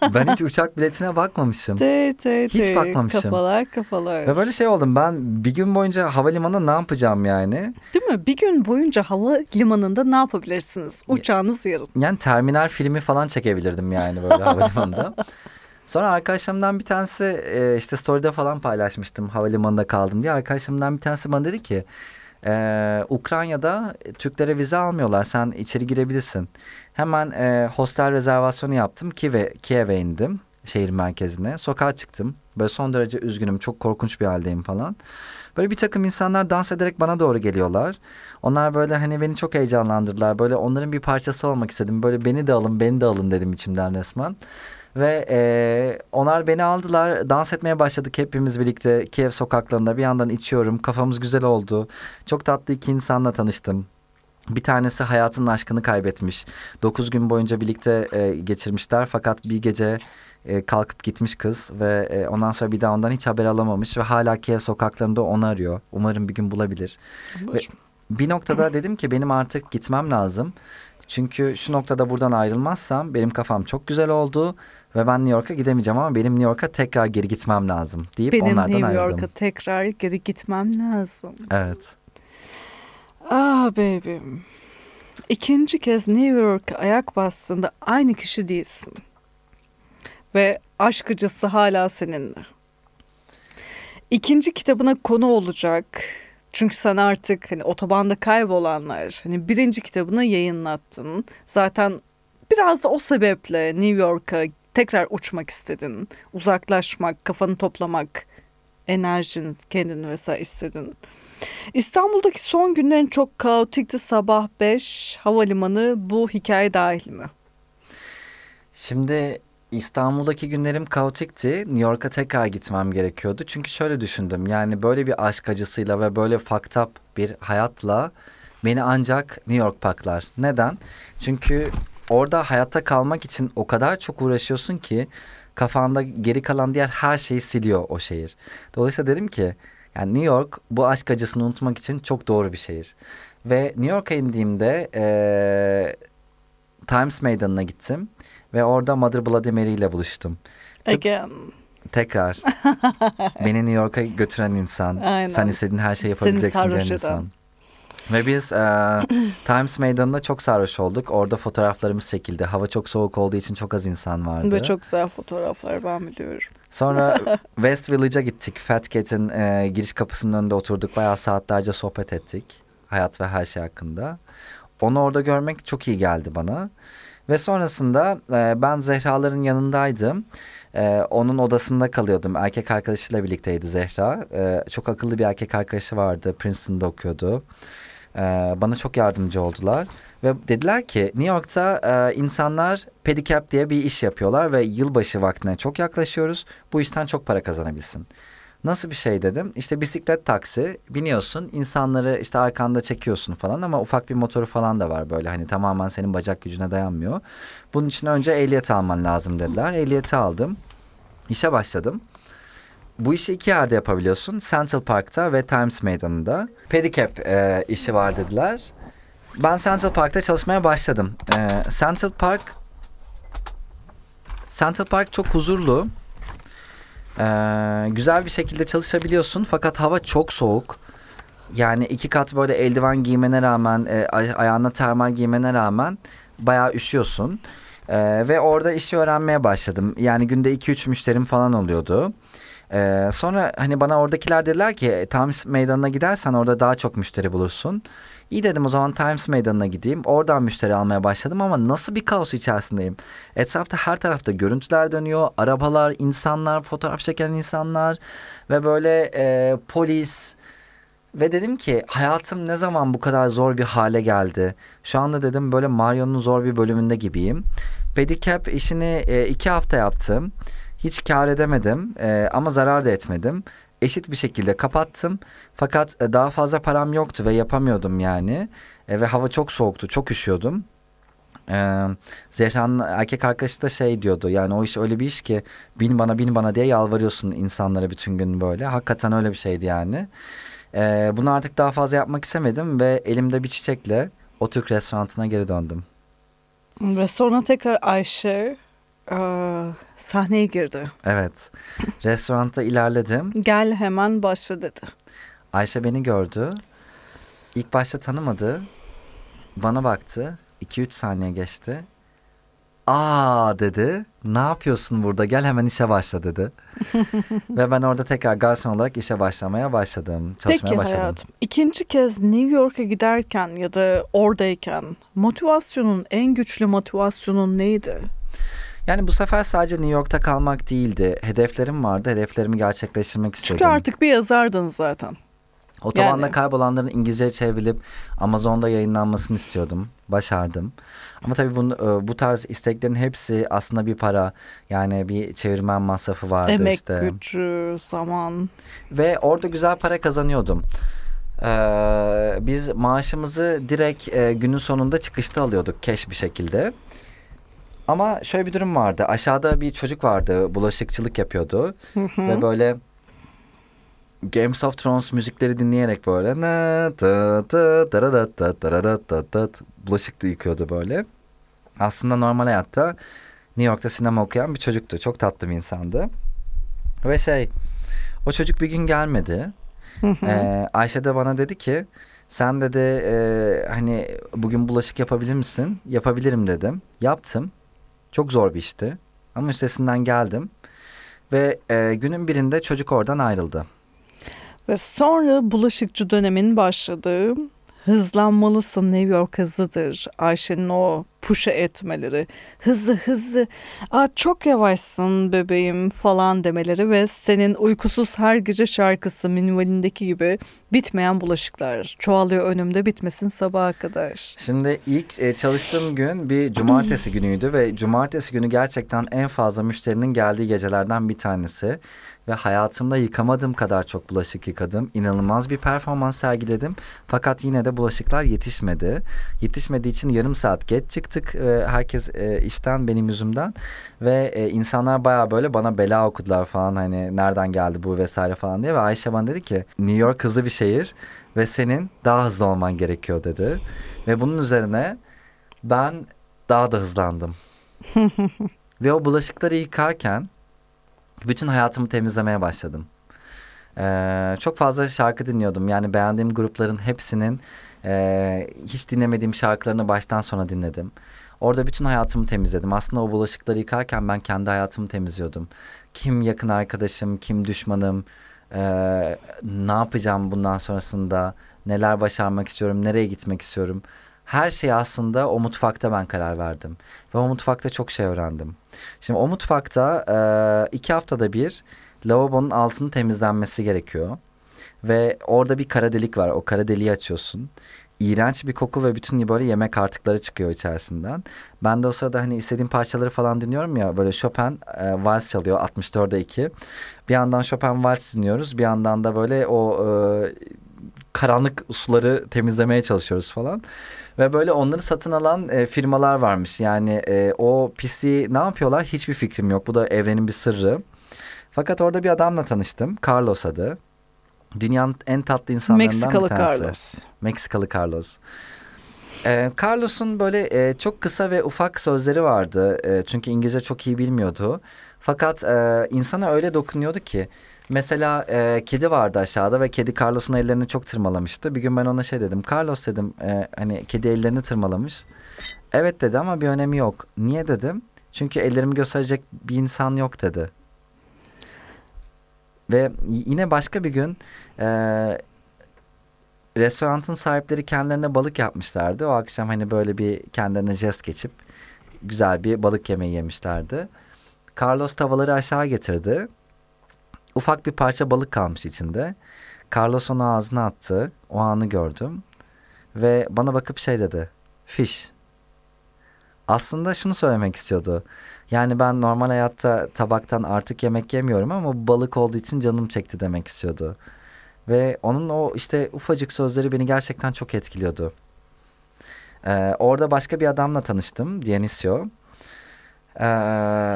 ben hiç uçak biletine bakmamışım. Te, te, te. Hiç bakmamışım. Kafalar kafalar. Ve böyle şey oldum ben bir gün boyunca havalimanında ne yapacağım yani? Değil mi? Bir gün boyunca havalimanında ne yapabilirsiniz? Uçağınız yarın. Yani terminal filmi falan çekebilirdim yani böyle havalimanında. Sonra arkadaşlarımdan bir tanesi e, işte story'de falan paylaşmıştım havalimanında kaldım diye. Arkadaşlarımdan bir tanesi bana dedi ki e, Ukrayna'da Türklere vize almıyorlar sen içeri girebilirsin. Hemen e, hostel rezervasyonu yaptım Kiev'e Kiev'e indim şehir merkezine. Sokağa çıktım. Böyle son derece üzgünüm çok korkunç bir haldeyim falan. Böyle bir takım insanlar dans ederek bana doğru geliyorlar. Onlar böyle hani beni çok heyecanlandırdılar. Böyle onların bir parçası olmak istedim. Böyle beni de alın beni de alın dedim içimden resmen. Ve e, onlar beni aldılar. Dans etmeye başladık hepimiz birlikte Kiev sokaklarında. Bir yandan içiyorum. Kafamız güzel oldu. Çok tatlı iki insanla tanıştım. Bir tanesi hayatının aşkını kaybetmiş. Dokuz gün boyunca birlikte e, geçirmişler. Fakat bir gece e, kalkıp gitmiş kız ve e, ondan sonra bir daha ondan hiç haber alamamış ve hala Kiev sokaklarında onu arıyor. Umarım bir gün bulabilir. Ve bir noktada dedim ki benim artık gitmem lazım. Çünkü şu noktada buradan ayrılmazsam benim kafam çok güzel oldu ve ben New York'a gidemeyeceğim ama benim New York'a tekrar geri gitmem lazım deyip Benim onlardan New ayrıldım. York'a tekrar geri gitmem lazım. Evet. Ah bebeğim. İkinci kez New York'a ayak bastığında aynı kişi değilsin. Ve aşk acısı hala seninle. İkinci kitabına konu olacak. Çünkü sen artık hani otobanda kaybolanlar hani birinci kitabını yayınlattın. Zaten biraz da o sebeple New York'a tekrar uçmak istedin. Uzaklaşmak, kafanı toplamak, enerjin, kendini vesaire istedin. İstanbul'daki son günlerin çok kaotikti. Sabah 5 havalimanı bu hikaye dahil mi? Şimdi İstanbul'daki günlerim kaotikti. New York'a tekrar gitmem gerekiyordu. Çünkü şöyle düşündüm. Yani böyle bir aşk acısıyla ve böyle fucked up bir hayatla beni ancak New York paklar. Neden? Çünkü orada hayatta kalmak için o kadar çok uğraşıyorsun ki kafanda geri kalan diğer her şeyi siliyor o şehir. Dolayısıyla dedim ki yani New York bu aşk acısını unutmak için çok doğru bir şehir. Ve New York'a indiğimde eee, Times Meydanı'na gittim ve orada Mother Bloody Mary ile buluştum. Again. Tekrar beni New York'a götüren insan, Aynen. sen istediğin her şeyi yapabileceksin diyen insan. Ve biz eee, Times Meydanı'nda çok sarhoş olduk. Orada fotoğraflarımız çekildi. Hava çok soğuk olduğu için çok az insan vardı. Ve çok güzel fotoğraflar ben biliyorum. Sonra West Village'a gittik. Fat Cat'in e, giriş kapısının önünde oturduk. Bayağı saatlerce sohbet ettik. Hayat ve her şey hakkında. Onu orada görmek çok iyi geldi bana. Ve sonrasında e, ben Zehra'ların yanındaydım. E, onun odasında kalıyordum. Erkek arkadaşıyla birlikteydi Zehra. E, çok akıllı bir erkek arkadaşı vardı. Princeton'da okuyordu. E, bana çok yardımcı oldular. Ve dediler ki New York'ta e, insanlar pedicab diye bir iş yapıyorlar ve yılbaşı vaktine çok yaklaşıyoruz. Bu işten çok para kazanabilsin. Nasıl bir şey dedim. İşte bisiklet taksi biniyorsun insanları işte arkanda çekiyorsun falan ama ufak bir motoru falan da var böyle hani tamamen senin bacak gücüne dayanmıyor. Bunun için önce ehliyet alman lazım dediler. Ehliyeti aldım. İşe başladım. Bu işi iki yerde yapabiliyorsun. Central Park'ta ve Times Meydanı'nda. Pedicab e, işi var dediler. Ben Central Park'ta çalışmaya başladım. Ee, Central Park Central Park çok huzurlu. Ee, güzel bir şekilde çalışabiliyorsun fakat hava çok soğuk. Yani iki kat böyle eldiven giymene rağmen, e, ay- ayağına termal giymene rağmen bayağı üşüyorsun. Ee, ve orada işi öğrenmeye başladım. Yani günde 2-3 müşterim falan oluyordu. Ee, sonra hani bana oradakiler dediler ki "E, Times Meydanı'na gidersen orada daha çok müşteri bulursun. İyi dedim o zaman Times Meydanı'na gideyim. Oradan müşteri almaya başladım ama nasıl bir kaos içerisindeyim. Etrafta her tarafta görüntüler dönüyor. Arabalar, insanlar, fotoğraf çeken insanlar ve böyle e, polis. Ve dedim ki hayatım ne zaman bu kadar zor bir hale geldi. Şu anda dedim böyle Mario'nun zor bir bölümünde gibiyim. Pedicab işini e, iki hafta yaptım. Hiç kar edemedim e, ama zarar da etmedim. Eşit bir şekilde kapattım. Fakat e, daha fazla param yoktu ve yapamıyordum yani. E, ve hava çok soğuktu, çok üşüyordum. Ee, Zehra'nın erkek arkadaşı da şey diyordu yani o iş öyle bir iş ki bin bana bin bana diye yalvarıyorsun insanlara bütün gün böyle. Hakikaten öyle bir şeydi yani. Ee, bunu artık daha fazla yapmak istemedim ve elimde bir çiçekle o Türk restoranına geri döndüm. Ve sonra tekrar Ayşe sahneye girdi. Evet. Restoranda ilerledim. Gel hemen başla dedi. Ayşe beni gördü. İlk başta tanımadı. Bana baktı. 2-3 saniye geçti. Aa dedi. Ne yapıyorsun burada? Gel hemen işe başla dedi. Ve ben orada tekrar garson olarak işe başlamaya başladım. Çalışmaya Peki başladım. hayatım ikinci kez New York'a giderken ya da oradayken motivasyonun en güçlü motivasyonun neydi? Yani bu sefer sadece New York'ta kalmak değildi. Hedeflerim vardı. Hedeflerimi gerçekleştirmek istiyordum. Çünkü artık bir yazardın zaten. Otobanda Yani- kaybolanların İngilizceye çevrilip Amazon'da yayınlanmasını istiyordum. Başardım. Ama tabii bunu, e, bu tarz isteklerin hepsi aslında bir para. Yani bir çevirmen masrafı vardı Emek, işte. gücü, zaman. Ve orada güzel para kazanıyordum. Ee, biz maaşımızı direkt e, günün sonunda çıkışta alıyorduk cash bir şekilde. Ama şöyle bir durum vardı. Aşağıda bir çocuk vardı. Bulaşıkçılık yapıyordu. Hı hı. Ve böyle Games of Thrones müzikleri dinleyerek böyle na ta ta ta ta ta ta ta bulaşık da yıkıyordu böyle. Aslında normal hayatta New York'ta sinema okuyan bir çocuktu. Çok tatlı bir insandı. Ve şey o çocuk bir gün gelmedi. ee, Ayşe de bana dedi ki sen dedi e, hani bugün bulaşık yapabilir misin? Yapabilirim dedim. Yaptım. Çok zor bir işti. Ama üstesinden geldim. Ve e, günün birinde çocuk oradan ayrıldı. Ve sonra bulaşıkçı dönemin başladığı hızlanmalısın New York hızlıdır. Ayşe'nin o puşa etmeleri, hızlı hızlı, Aa, çok yavaşsın bebeğim falan demeleri ve senin uykusuz her gece şarkısı minvalindeki gibi bitmeyen bulaşıklar. Çoğalıyor önümde bitmesin sabaha kadar. Şimdi ilk e, çalıştığım gün bir cumartesi günüydü ve cumartesi günü gerçekten en fazla müşterinin geldiği gecelerden bir tanesi ve hayatımda yıkamadığım kadar çok bulaşık yıkadım. İnanılmaz bir performans sergiledim. Fakat yine de bulaşıklar yetişmedi. Yetişmediği için yarım saat geç çıktık. E, herkes e, işten benim yüzümden ve e, insanlar baya böyle bana bela okudular falan hani nereden geldi bu vesaire falan diye ve Ayşe bana dedi ki New York hızlı bir şehir ve senin daha hızlı olman gerekiyor dedi. Ve bunun üzerine ben daha da hızlandım. ve o bulaşıkları yıkarken bütün hayatımı temizlemeye başladım. Ee, çok fazla şarkı dinliyordum. Yani beğendiğim grupların hepsinin e, hiç dinlemediğim şarkılarını baştan sona dinledim. Orada bütün hayatımı temizledim. Aslında o bulaşıkları yıkarken ben kendi hayatımı temizliyordum. Kim yakın arkadaşım, kim düşmanım, e, ne yapacağım bundan sonrasında, neler başarmak istiyorum, nereye gitmek istiyorum. Her şey aslında o mutfakta ben karar verdim. Ve o mutfakta çok şey öğrendim. Şimdi o mutfakta e, iki haftada bir lavabonun altının temizlenmesi gerekiyor. Ve orada bir kara delik var. O kara deliği açıyorsun. İğrenç bir koku ve bütün böyle yemek artıkları çıkıyor içerisinden. Ben de o sırada hani istediğim parçaları falan dinliyorum ya. Böyle Chopin e, vals çalıyor 64'e 2. Bir yandan Chopin vals dinliyoruz. Bir yandan da böyle o e, karanlık suları temizlemeye çalışıyoruz falan. Ve böyle onları satın alan e, firmalar varmış. Yani e, o pisliği ne yapıyorlar hiçbir fikrim yok. Bu da evrenin bir sırrı. Fakat orada bir adamla tanıştım. Carlos adı. Dünyanın en tatlı insanlarından Meksikalı bir tanesi. Carlos. Meksikalı Carlos. Ee, Carlos'un böyle e, çok kısa ve ufak sözleri vardı. E, çünkü İngilizce çok iyi bilmiyordu. Fakat e, insana öyle dokunuyordu ki. Mesela e, kedi vardı aşağıda ve kedi Carlos'un ellerini çok tırmalamıştı. Bir gün ben ona şey dedim. Carlos dedim e, hani kedi ellerini tırmalamış. Evet dedi ama bir önemi yok. Niye dedim? Çünkü ellerimi gösterecek bir insan yok dedi. Ve yine başka bir gün e, restoranın sahipleri kendilerine balık yapmışlardı. O akşam hani böyle bir kendilerine jest geçip güzel bir balık yemeği yemişlerdi. Carlos tavaları aşağı getirdi. Ufak bir parça balık kalmış içinde. Carlos onu ağzına attı. O anı gördüm. Ve bana bakıp şey dedi. Fish. Aslında şunu söylemek istiyordu. Yani ben normal hayatta tabaktan artık yemek yemiyorum ama balık olduğu için canım çekti demek istiyordu. Ve onun o işte ufacık sözleri beni gerçekten çok etkiliyordu. Ee, orada başka bir adamla tanıştım. Dionisio. Ee,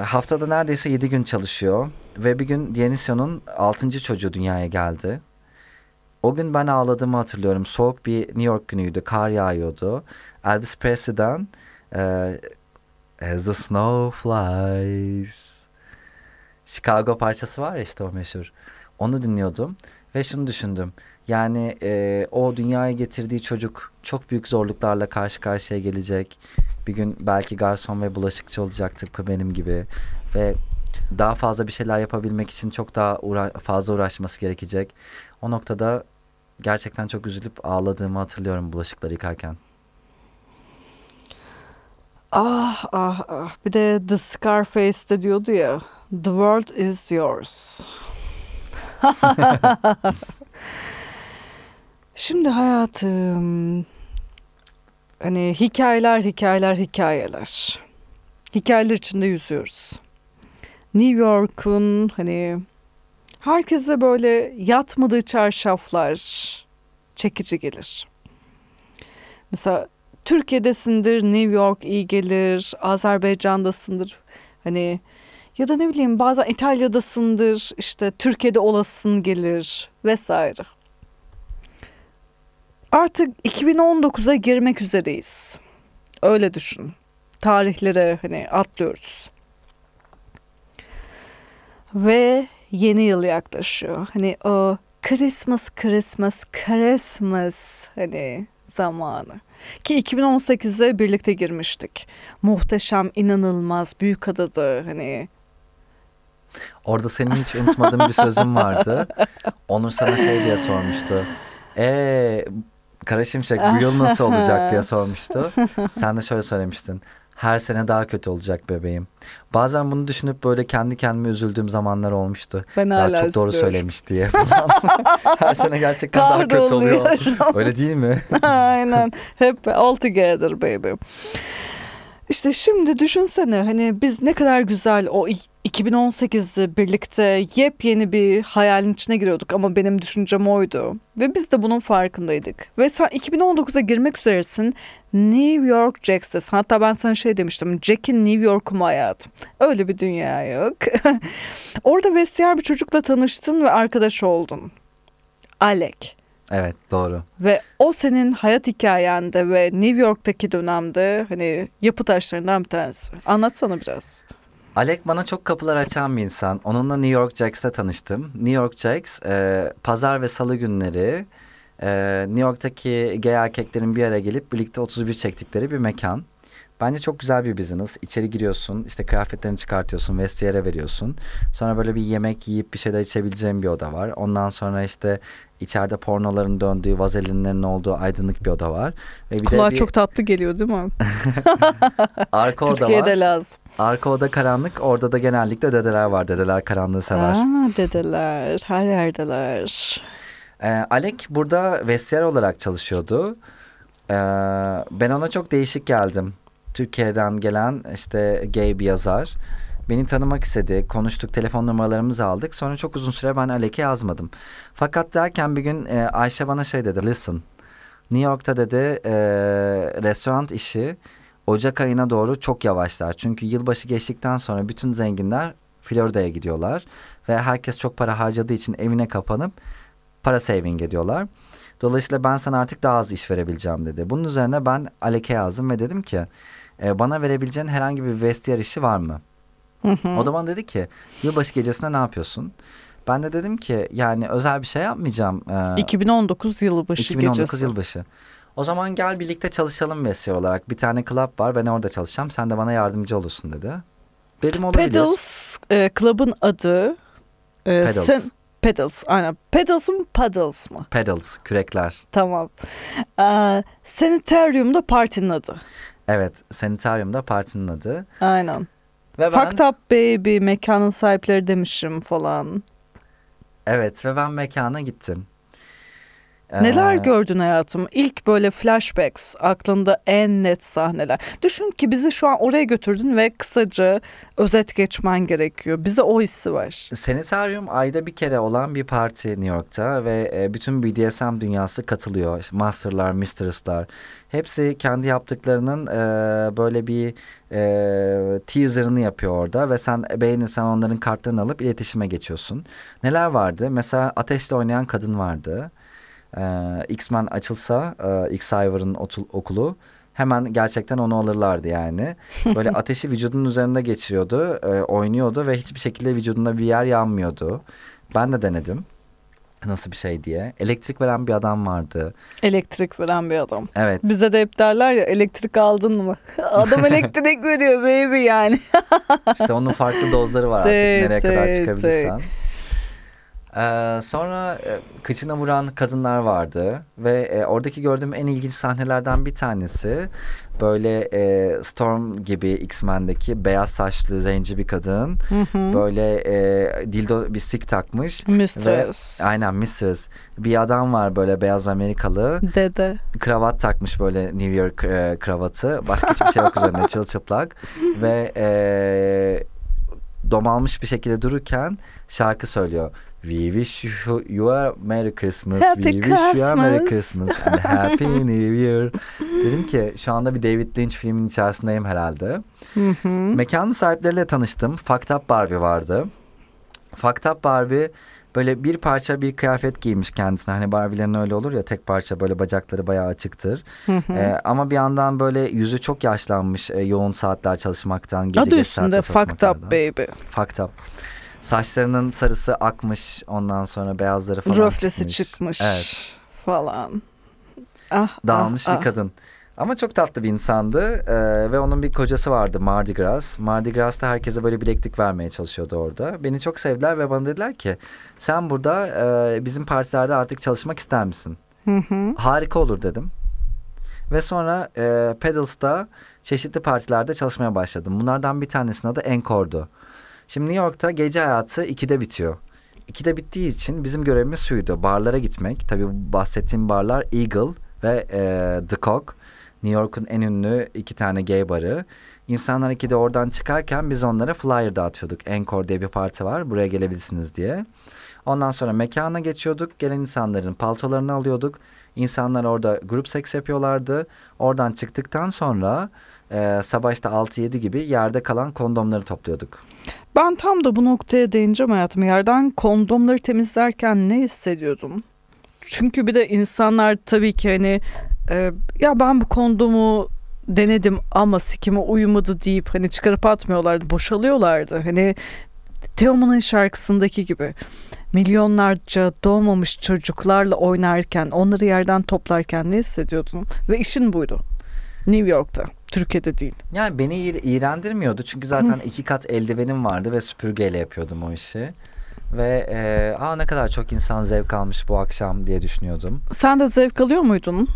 haftada neredeyse yedi gün çalışıyor. Ve bir gün Dionisio'nun altıncı çocuğu dünyaya geldi. O gün ben ağladığımı hatırlıyorum. Soğuk bir New York günüydü. Kar yağıyordu. Elvis Presley'den e, As the Snow Flies Chicago parçası var ya işte o meşhur. Onu dinliyordum ve şunu düşündüm. Yani e, o dünyaya getirdiği çocuk çok büyük zorluklarla karşı karşıya gelecek. Bir gün belki garson ve bulaşıkçı olacak tıpkı benim gibi. Ve daha fazla bir şeyler yapabilmek için çok daha uğra fazla uğraşması gerekecek. O noktada gerçekten çok üzülüp ağladığımı hatırlıyorum bulaşıkları yıkarken. Ah ah ah. Bir de The Scarface'de diyordu ya. The world is yours. Şimdi hayatım hani hikayeler hikayeler hikayeler. Hikayeler içinde yüzüyoruz. New York'un hani herkese böyle yatmadığı çarşaflar çekici gelir. Mesela Türkiye'desindir, New York iyi gelir, Azerbaycan'dasındır. Hani ya da ne bileyim bazen İtalya'dasındır işte Türkiye'de olasın gelir vesaire. Artık 2019'a girmek üzereyiz. Öyle düşün. Tarihlere hani atlıyoruz. Ve yeni yıl yaklaşıyor. Hani o Christmas, Christmas, Christmas hani zamanı. Ki 2018'de birlikte girmiştik. Muhteşem, inanılmaz, büyük adadı hani. Orada senin hiç unutmadığım bir sözüm vardı. Onur sana şey diye sormuştu. Eee Kara Şimşek bu yıl nasıl olacak diye sormuştu. Sen de şöyle söylemiştin. Her sene daha kötü olacak bebeğim. Bazen bunu düşünüp böyle kendi kendime üzüldüğüm zamanlar olmuştu. Ben ya hala çok doğru üzülüyorum. söylemiş diye falan. Her sene gerçekten daha kötü oluyor. Öyle değil mi? Aynen. Hep all together baby. İşte şimdi düşünsene hani biz ne kadar güzel o i- 2018'de birlikte yepyeni bir hayalin içine giriyorduk ama benim düşüncem oydu. Ve biz de bunun farkındaydık. Ve sen 2019'a girmek üzeresin. New York Jacks'tesin. Hatta ben sana şey demiştim. Jack'in New York'u mu hayatım? Öyle bir dünya yok. Orada vestiyer bir çocukla tanıştın ve arkadaş oldun. Alec. Evet doğru. Ve o senin hayat hikayende ve New York'taki dönemde hani yapı taşlarından bir tanesi. Anlatsana biraz. Alec bana çok kapılar açan bir insan. Onunla New York Jacks'te tanıştım. New York Jacks e, pazar ve salı günleri e, New York'taki gay erkeklerin bir araya gelip birlikte 31 çektikleri bir mekan. Bence çok güzel bir business. İçeri giriyorsun, işte kıyafetlerini çıkartıyorsun, vestiyere veriyorsun. Sonra böyle bir yemek yiyip bir şeyler içebileceğin bir oda var. Ondan sonra işte içeride pornoların döndüğü, vazelinlerin olduğu aydınlık bir oda var. Ve bir Kulağa de bir çok tatlı geliyor değil mi? arka oda var. Türkiye'de lazım. Arka oda karanlık. Orada da genellikle dedeler var. Dedeler karanlığı sever. Aa, dedeler her yerdeler. Ee, Alec burada vestiyer olarak çalışıyordu. Ee, ben ona çok değişik geldim. Türkiye'den gelen işte gay bir yazar. Beni tanımak istedi. Konuştuk, telefon numaralarımızı aldık. Sonra çok uzun süre ben Alec'e yazmadım. Fakat derken bir gün e, Ayşe bana şey dedi. Listen, New York'ta dedi e, restoran işi Ocak ayına doğru çok yavaşlar. Çünkü yılbaşı geçtikten sonra bütün zenginler Florida'ya gidiyorlar. Ve herkes çok para harcadığı için evine kapanıp para saving ediyorlar. Dolayısıyla ben sana artık daha az iş verebileceğim dedi. Bunun üzerine ben Alek'e yazdım ve dedim ki e, bana verebileceğin herhangi bir vestiyer işi var mı? Hı hı. O da bana dedi ki yılbaşı gecesinde ne yapıyorsun? Ben de dedim ki yani özel bir şey yapmayacağım. Ee, 2019 yılbaşı 2019 gecesi. yılbaşı. O zaman gel birlikte çalışalım vestiyer olarak. Bir tane club var ben orada çalışacağım. Sen de bana yardımcı olursun dedi. Dedim olabilir. Pedals e, Club'ın adı e, Pedals. sen- Pedals aynen. Pedals mı Paddles mı? Pedals, kürekler. Tamam. Ee, Sanitarium'da partinin adı. Evet, sanitaryumda partinin adı. Aynen. Ve ben, Fucked up baby mekanın sahipleri demişim falan. evet ve ben mekana gittim. Neler Ee, gördün hayatım? İlk böyle flashbacks aklında en net sahneler. Düşün ki bizi şu an oraya götürdün ve kısaca özet geçmen gerekiyor. Bize o hissi var. Sanitarium ayda bir kere olan bir parti New York'ta ve e, bütün BDSM dünyası katılıyor. İşte masterlar, mistress'lar. Hepsi kendi yaptıklarının e, böyle bir e, teaserını yapıyor orada ve sen beğenirsen onların kartlarını alıp iletişime geçiyorsun. Neler vardı? Mesela ateşle oynayan kadın vardı. E, X-Men açılsa e, otul- okulu hemen gerçekten onu alırlardı yani. Böyle ateşi vücudunun üzerinde geçiriyordu, e, oynuyordu ve hiçbir şekilde vücudunda bir yer yanmıyordu. Ben de denedim. Nasıl bir şey diye. Elektrik veren bir adam vardı. Elektrik veren bir adam. Evet. Bize de hep derler ya elektrik aldın mı? Adam elektrik veriyor baby yani. İşte onun farklı dozları var artık nereye kadar çıkabilirsen. Ee, sonra e, kıçına vuran kadınlar vardı ve e, oradaki gördüğüm en ilginç sahnelerden bir tanesi böyle e, Storm gibi X-Men'deki beyaz saçlı zenci bir kadın böyle e, dildo bir sik takmış Mistress. ve aynen Mistress bir adam var böyle beyaz Amerikalı Dede. kravat takmış böyle New York e, kravatı. Başka hiçbir şey yok üzerinde çırılçıplak. Ve e, domalmış bir şekilde dururken şarkı söylüyor. We wish you, you a Merry Christmas. Happy We wish you a Merry Christmas. Christmas and Happy New Year. Dedim ki şu anda bir David Lynch filmin içerisindeyim herhalde. Hı hı. Mekanın sahipleriyle tanıştım. Fucked Up Barbie vardı. Fucked Up Barbie böyle bir parça bir kıyafet giymiş kendisine. Hani Barbie'lerin öyle olur ya tek parça böyle bacakları bayağı açıktır. Hı hı. Ee, ama bir yandan böyle yüzü çok yaşlanmış e, yoğun saatler çalışmaktan. Gece Adı geç üstünde fucked up baby. Fucked up. Saçlarının sarısı akmış ondan sonra beyazları falan Röflesi çıkmış. çıkmış Evet. falan. Ah, Dağılmış ah, bir ah. kadın. Ama çok tatlı bir insandı Ee, ve onun bir kocası vardı Mardi Gras. Mardi Gras'ta herkese böyle bileklik vermeye çalışıyordu orada. Beni çok sevdiler ve bana dediler ki sen burada e, bizim partilerde artık çalışmak ister misin? Hı hı. Harika olur dedim. Ve sonra e, Pedals'ta çeşitli partilerde çalışmaya başladım. Bunlardan bir tanesinin adı Encore'du. Şimdi New York'ta gece hayatı 2'de bitiyor. 2'de bittiği için bizim görevimiz şuydu. Barlara gitmek. Tabii bahsettiğim barlar Eagle ve e, The Cock. New York'un en ünlü iki tane gay barı. İnsanlar 2'de oradan çıkarken biz onlara flyer dağıtıyorduk. Encore diye bir parti var. Buraya gelebilirsiniz diye. Ondan sonra mekana geçiyorduk. Gelen insanların paltolarını alıyorduk. İnsanlar orada grup seks yapıyorlardı. Oradan çıktıktan sonra e, sabah işte 6-7 gibi yerde kalan kondomları topluyorduk. Ben tam da bu noktaya değineceğim hayatım. Yerden kondomları temizlerken ne hissediyordum? Çünkü bir de insanlar tabii ki hani e, ya ben bu kondomu denedim ama sikime uyumadı deyip hani çıkarıp atmıyorlardı, boşalıyorlardı. Hani Teoman'ın şarkısındaki gibi milyonlarca doğmamış çocuklarla oynarken, onları yerden toplarken ne hissediyordun? Ve işin buydu. New York'ta, Türkiye'de değil. Yani beni iğ- iğrendirmiyordu çünkü zaten iki kat eldivenim vardı ve süpürgeyle yapıyordum o işi. Ve e, aa ne kadar çok insan zevk almış bu akşam diye düşünüyordum. Sen de zevk alıyor muydun?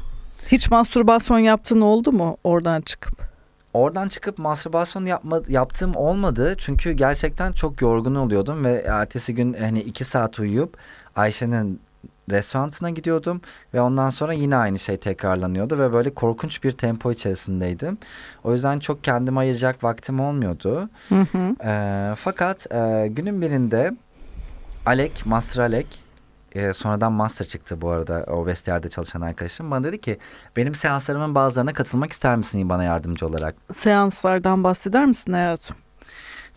Hiç mastürbasyon yaptığın oldu mu oradan çıkıp? Oradan çıkıp mastürbasyon yapma, yaptığım olmadı. Çünkü gerçekten çok yorgun oluyordum ve ertesi gün hani iki saat uyuyup Ayşe'nin restoranına gidiyordum ve ondan sonra yine aynı şey tekrarlanıyordu ve böyle korkunç bir tempo içerisindeydim. O yüzden çok kendime ayıracak vaktim olmuyordu. Hı hı. Ee, fakat e, günün birinde Alek, Master Alek e, sonradan Master çıktı bu arada o vestiyerde çalışan arkadaşım. Bana dedi ki benim seanslarımın bazılarına katılmak ister misin bana yardımcı olarak? Seanslardan bahseder misin hayatım?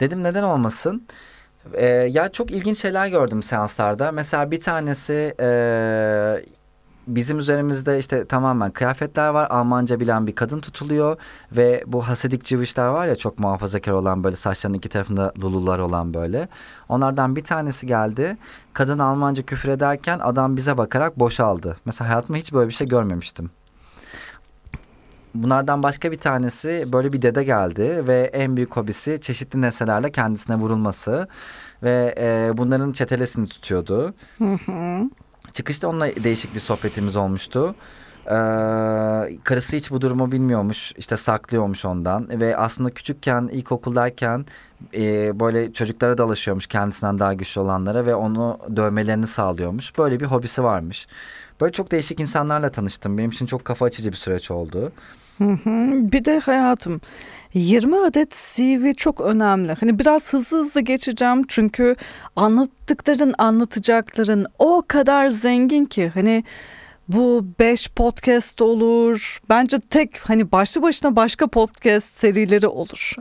Dedim neden olmasın? Ee, ya çok ilginç şeyler gördüm seanslarda. Mesela bir tanesi e, bizim üzerimizde işte tamamen kıyafetler var. Almanca bilen bir kadın tutuluyor ve bu hasedik cıvışlar var ya çok muhafazakar olan böyle saçlarının iki tarafında lulular olan böyle. Onlardan bir tanesi geldi. Kadın Almanca küfür ederken adam bize bakarak boşaldı. Mesela hayatımda hiç böyle bir şey görmemiştim. Bunlardan başka bir tanesi böyle bir dede geldi ve en büyük hobisi çeşitli nesnelerle kendisine vurulması ve e, bunların çetelesini tutuyordu. Hı hı. Çıkışta onunla değişik bir sohbetimiz olmuştu. Ee, karısı hiç bu durumu bilmiyormuş işte saklıyormuş ondan ve aslında küçükken ilkokuldayken e, böyle çocuklara dalaşıyormuş kendisinden daha güçlü olanlara ve onu dövmelerini sağlıyormuş böyle bir hobisi varmış böyle çok değişik insanlarla tanıştım benim için çok kafa açıcı bir süreç oldu. Bir de hayatım 20 adet CV çok önemli. Hani biraz hızlı hızlı geçeceğim çünkü anlattıkların anlatacakların o kadar zengin ki hani bu 5 podcast olur. Bence tek hani başlı başına başka podcast serileri olur.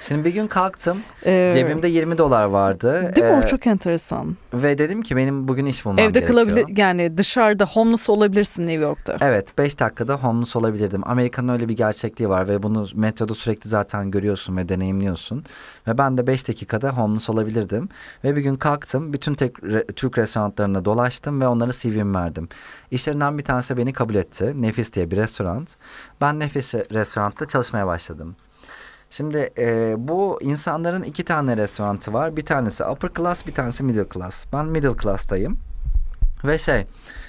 Şimdi bir gün kalktım Ee, cebimde 20 dolar vardı Değil mi? O Ee, çok enteresan. ve dedim ki benim bugün iş bulmam Evde gerekiyor. kalabilir yani dışarıda homeless olabilirsin New York'ta. Evet 5 dakikada homeless olabilirdim. Amerika'nın öyle bir gerçekliği var ve bunu metroda sürekli zaten görüyorsun ve deneyimliyorsun. Ve ben de 5 dakikada homeless olabilirdim. Ve bir gün kalktım bütün tek, re- Türk restoranlarına dolaştım ve onlara CV'mi verdim. İşlerinden bir tanesi beni kabul etti. Nefis diye bir restoran. Ben Nefis restoranda çalışmaya başladım. Şimdi e, bu insanların iki tane restoranı var. Bir tanesi upper class, bir tanesi middle class. Ben middle class'tayım. Ve şey,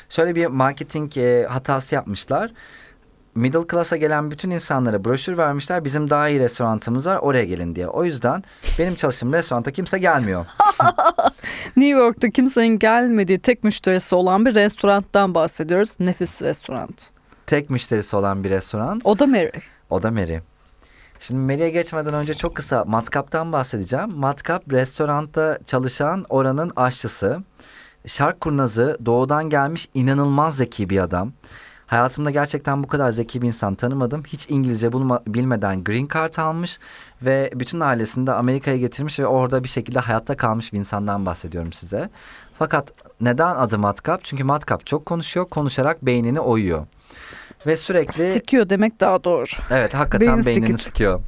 şöyle bir marketing e, hatası yapmışlar. Middle class'a gelen bütün insanlara broşür vermişler. Bizim daha iyi restoranımız var oraya gelin diye. O yüzden benim çalıştığım restoranta kimse gelmiyor. New York'ta kimsenin gelmediği tek müşterisi olan bir restorandan bahsediyoruz. Nefis restoran. Tek müşterisi olan bir restoran. O da Mary. O da Mary. Şimdi Mary'e geçmeden önce çok kısa Matkap'tan bahsedeceğim. Matkap restoranda çalışan oranın aşçısı. Şark kurnazı, doğudan gelmiş inanılmaz zeki bir adam. Hayatımda gerçekten bu kadar zeki bir insan tanımadım. Hiç İngilizce bulma, bilmeden green card almış ve bütün ailesini de Amerika'ya getirmiş ve orada bir şekilde hayatta kalmış bir insandan bahsediyorum size. Fakat neden adı Matkap? Çünkü Matkap çok konuşuyor, konuşarak beynini oyuyor. Ve sürekli... Sikiyor demek daha doğru. Evet hakikaten Beyin beynini sikici. sıkıyor.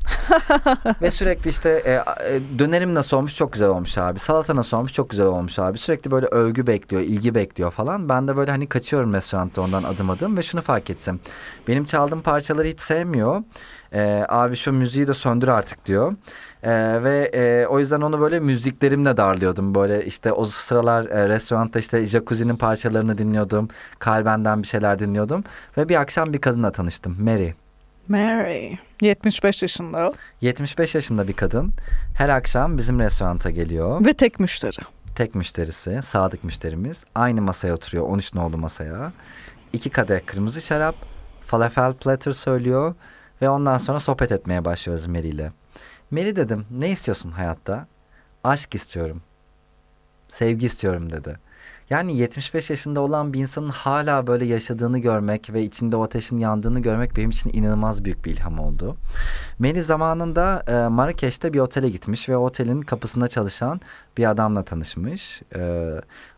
Ve sürekli işte e, e, dönerim nasıl olmuş çok güzel olmuş abi. Salata nasıl olmuş çok güzel olmuş abi. Sürekli böyle övgü bekliyor, ilgi bekliyor falan. Ben de böyle hani kaçıyorum restoranda ondan adım adım ve şunu fark ettim. Benim çaldığım parçaları hiç sevmiyor. E, abi şu müziği de söndür artık diyor. E, ve e, o yüzden onu böyle müziklerimle darlıyordum. Böyle işte o sıralar e, restoranda işte jacuzzi'nin parçalarını dinliyordum. Kalben'den bir şeyler dinliyordum. Ve bir akşam bir kadınla tanıştım. Mary. Mary. 75 yaşında 75 yaşında bir kadın her akşam bizim restoranta geliyor. ve tek müşteri. Tek müşterisi, sadık müşterimiz. Aynı masaya oturuyor, 13 nolu masaya. İki kadeh kırmızı şarap, falafel platter söylüyor ve ondan sonra sohbet etmeye başlıyoruz Mary ile. Mary dedim, ne istiyorsun hayatta? Aşk istiyorum. Sevgi istiyorum dedi. Yani 75 yaşında olan bir insanın hala böyle yaşadığını görmek ve içinde o ateşin yandığını görmek benim için inanılmaz büyük bir ilham oldu. Mary zamanında e, Marrakeş'te bir otele gitmiş ve otelin kapısında çalışan bir adamla tanışmış. E,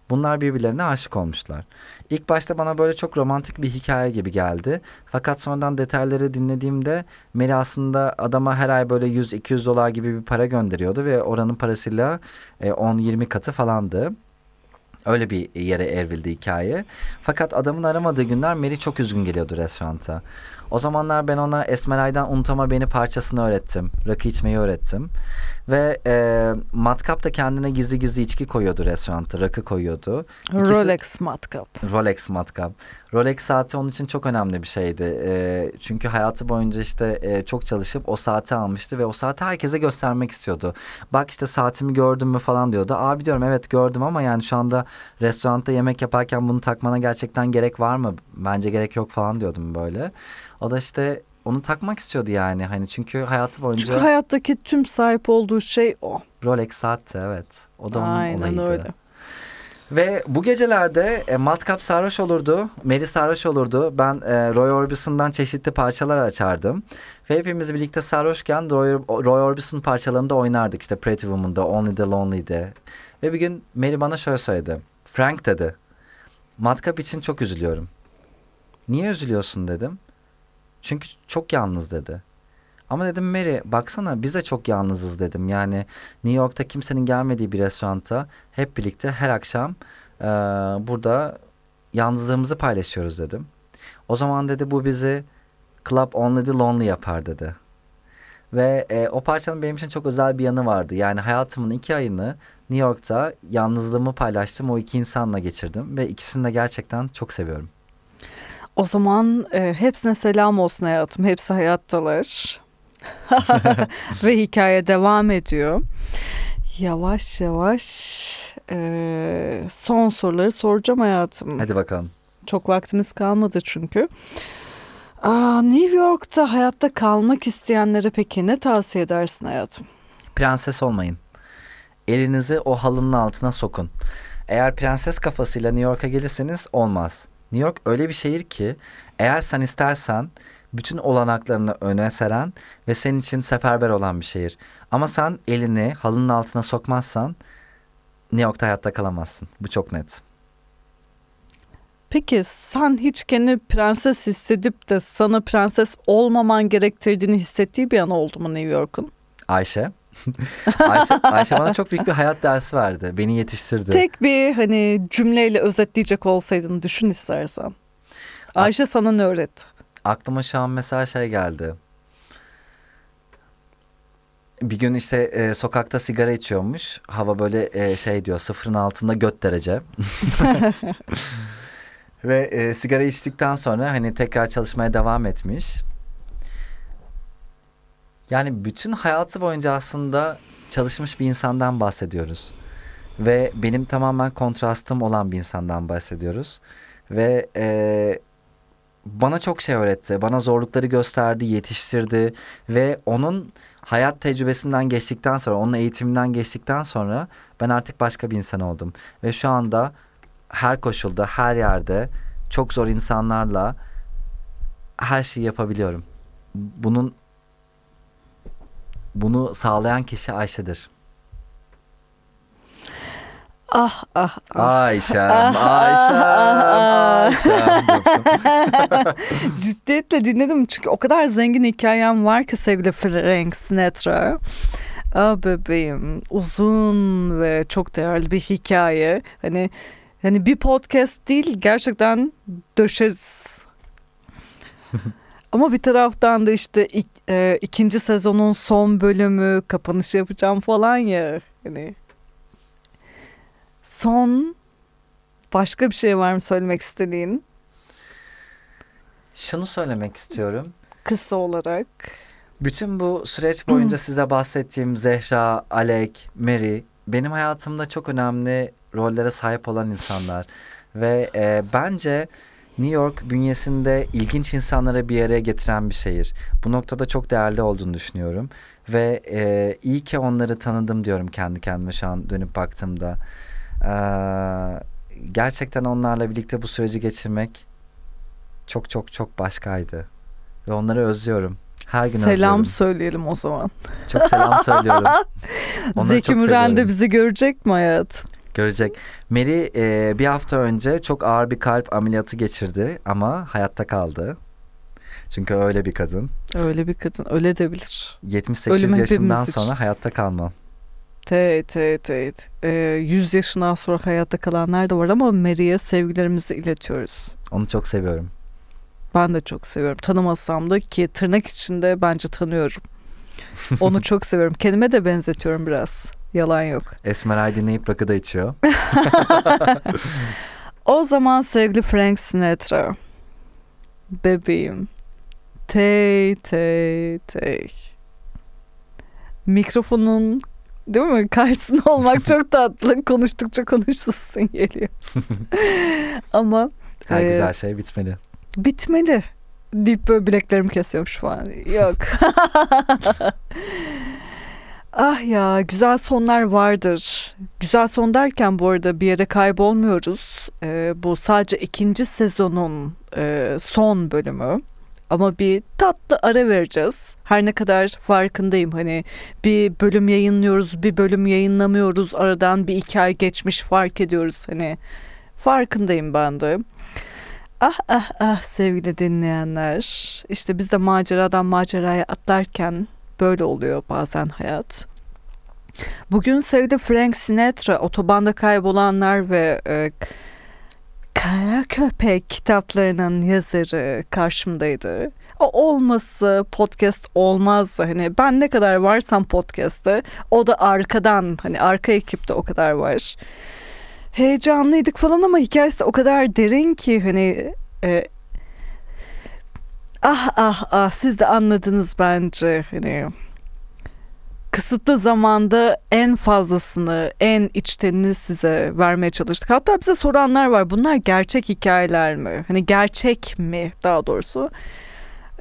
bunlar birbirlerine aşık olmuşlar. İlk başta bana böyle çok romantik bir hikaye gibi geldi. Fakat sonradan detayları dinlediğimde Mary aslında adama her ay böyle 100-200 dolar gibi bir para gönderiyordu ve oranın parasıyla e, 10-20 katı falandı. Öyle bir yere evrildi hikaye. Fakat adamın aramadığı günler Mary çok üzgün geliyordu restoranta. O zamanlar ben ona Esmeray'dan Unutama Beni parçasını öğrettim. Rakı içmeyi öğrettim. Ve e, Matkap da kendine gizli gizli içki koyuyordu restoranta. Rakı koyuyordu. İkisi- Rolex matkap. Rolex matkap. Rolex saati onun için çok önemli bir şeydi. E, çünkü hayatı boyunca işte e, çok çalışıp o saati almıştı ve o saati herkese göstermek istiyordu. Bak işte saatimi gördün mü falan diyordu. Abi diyorum evet gördüm ama yani şu anda restoranda yemek yaparken bunu takmana gerçekten gerek var mı? Bence gerek yok falan diyordum böyle. O da işte onu takmak istiyordu yani hani çünkü hayatı boyunca Çünkü hayattaki tüm sahip olduğu şey o. Rolex saatti evet. O da onun Aynen olayıydı. öyle. Ve bu gecelerde e, Matkap sarhoş olurdu, Mary sarhoş olurdu. Ben e, Roy Orbison'dan çeşitli parçalar açardım. Ve hepimiz birlikte sarhoşken Roy, Roy Orbison parçalarında oynardık. İşte Pretty Woman'da, Only the Lonely'de. Ve bir gün Mary bana şöyle söyledi. Frank dedi, Matkap için çok üzülüyorum. Niye üzülüyorsun dedim. Çünkü çok yalnız dedi. Ama dedim Mary baksana biz de çok yalnızız dedim. Yani New York'ta kimsenin gelmediği bir restoranta hep birlikte her akşam e, burada yalnızlığımızı paylaşıyoruz dedim. O zaman dedi bu bizi Club Only the Lonely yapar dedi. Ve e, o parçanın benim için çok özel bir yanı vardı. Yani hayatımın iki ayını New York'ta yalnızlığımı paylaştım. O iki insanla geçirdim ve ikisini de gerçekten çok seviyorum. O zaman e, hepsine selam olsun hayatım. Hepsi hayattalar. Ve hikaye devam ediyor. Yavaş yavaş e, son soruları soracağım hayatım. Hadi bakalım. Çok vaktimiz kalmadı çünkü. Aa, New York'ta hayatta kalmak isteyenlere peki ne tavsiye edersin hayatım? Prenses olmayın. Elinizi o halının altına sokun. Eğer prenses kafasıyla New York'a gelirseniz olmaz. New York öyle bir şehir ki eğer sen istersen bütün olanaklarını öne seren ve senin için seferber olan bir şehir. Ama sen elini halının altına sokmazsan New York'ta hayatta kalamazsın. Bu çok net. Peki sen hiç kendini prenses hissedip de sana prenses olmaman gerektirdiğini hissettiği bir an oldu mu New York'un? Ayşe. Ayşe, Ayşe bana çok büyük bir hayat dersi verdi. Beni yetiştirdi. Tek bir hani cümleyle özetleyecek olsaydın düşün istersen. Ayşe sana ne öğretti? Aklıma şu an mesela şey geldi. Bir gün işte e, sokakta sigara içiyormuş. Hava böyle e, şey diyor sıfırın altında göt derece. Ve e, sigara içtikten sonra hani tekrar çalışmaya devam etmiş. Yani bütün hayatı boyunca aslında çalışmış bir insandan bahsediyoruz. Ve benim tamamen kontrastım olan bir insandan bahsediyoruz. Ve e, bana çok şey öğretti. Bana zorlukları gösterdi, yetiştirdi ve onun hayat tecrübesinden geçtikten sonra, onun eğitiminden geçtikten sonra ben artık başka bir insan oldum. Ve şu anda her koşulda, her yerde çok zor insanlarla her şeyi yapabiliyorum. Bunun bunu sağlayan kişi Ayşe'dir. Ah ah ah. Ayşem, Ah, Ayşem, ah, Ayşem. diyormuşum. Ciddiyetle dinledim çünkü o kadar zengin hikayem var ki sevgili Frank Sinatra. Ah bebeğim uzun ve çok değerli bir hikaye. Hani hani bir podcast değil gerçekten döşeriz. Ama bir taraftan da işte ik- e, ikinci sezonun son bölümü kapanış yapacağım falan ya. Hani son başka bir şey var mı söylemek istediğin? Şunu söylemek istiyorum. Kısa olarak. Bütün bu süreç boyunca size bahsettiğim Zehra, Alek, Mary benim hayatımda çok önemli rollere sahip olan insanlar. Ve e, bence New York bünyesinde ilginç insanları bir araya getiren bir şehir. Bu noktada çok değerli olduğunu düşünüyorum. Ve e, iyi ki onları tanıdım diyorum kendi kendime şu an dönüp baktığımda. Ee, gerçekten onlarla birlikte bu süreci geçirmek çok çok çok başkaydı. Ve onları özlüyorum. Her gün Selam özlüyorum. söyleyelim o zaman. Çok selam söylüyorum. Zeki Müren de bizi görecek mi hayat? Görecek. Mary e, bir hafta önce çok ağır bir kalp ameliyatı geçirdi ama hayatta kaldı. Çünkü öyle bir kadın. Öyle bir kadın. Öyle de bilir. 78 Ölüm yaşından hepimiz için. sonra hayatta kalmam. Evet evet evet. Ee, 100 yaşından sonra hayatta kalanlar da var ama Mary'e sevgilerimizi iletiyoruz. Onu çok seviyorum. Ben de çok seviyorum. Tanımasam da ki tırnak içinde bence tanıyorum. Onu çok seviyorum. Kendime de benzetiyorum biraz. Yalan yok. Esmeray dinleyip rakı da içiyor. O zaman sevgili Frank Sinatra. Bebeğim. Tey tey tey. Mikrofonun değil mi? Karşısında olmak çok tatlı. Konuştukça konuşulsun geliyor. Ama Her Ee, güzel şey bitmeli. bitmeli. Deyip böyle bileklerimi kesiyorum şu an. Yok. Ah ya güzel sonlar vardır. Güzel son derken bu arada bir yere kaybolmuyoruz. Ee, bu sadece ikinci sezonun e, son bölümü. Ama bir tatlı ara vereceğiz. Her ne kadar farkındayım hani bir bölüm yayınlıyoruz, bir bölüm yayınlamıyoruz. Aradan bir iki ay geçmiş fark ediyoruz hani. Farkındayım ben de. Ah ah ah sevgili dinleyenler. İşte biz de maceradan maceraya atlarken böyle oluyor bazen hayat. Bugün sevgili Frank Sinatra, Otobanda Kaybolanlar ve e, Kara Köpek kitaplarının yazarı karşımdaydı. O olması podcast olmaz. Hani ben ne kadar varsam podcast'te o da arkadan hani arka ekipte o kadar var heyecanlıydık falan ama hikayesi o kadar derin ki hani e, ah ah ah siz de anladınız bence hani kısıtlı zamanda en fazlasını en içtenini size vermeye çalıştık. Hatta bize soranlar var bunlar gerçek hikayeler mi? Hani gerçek mi daha doğrusu?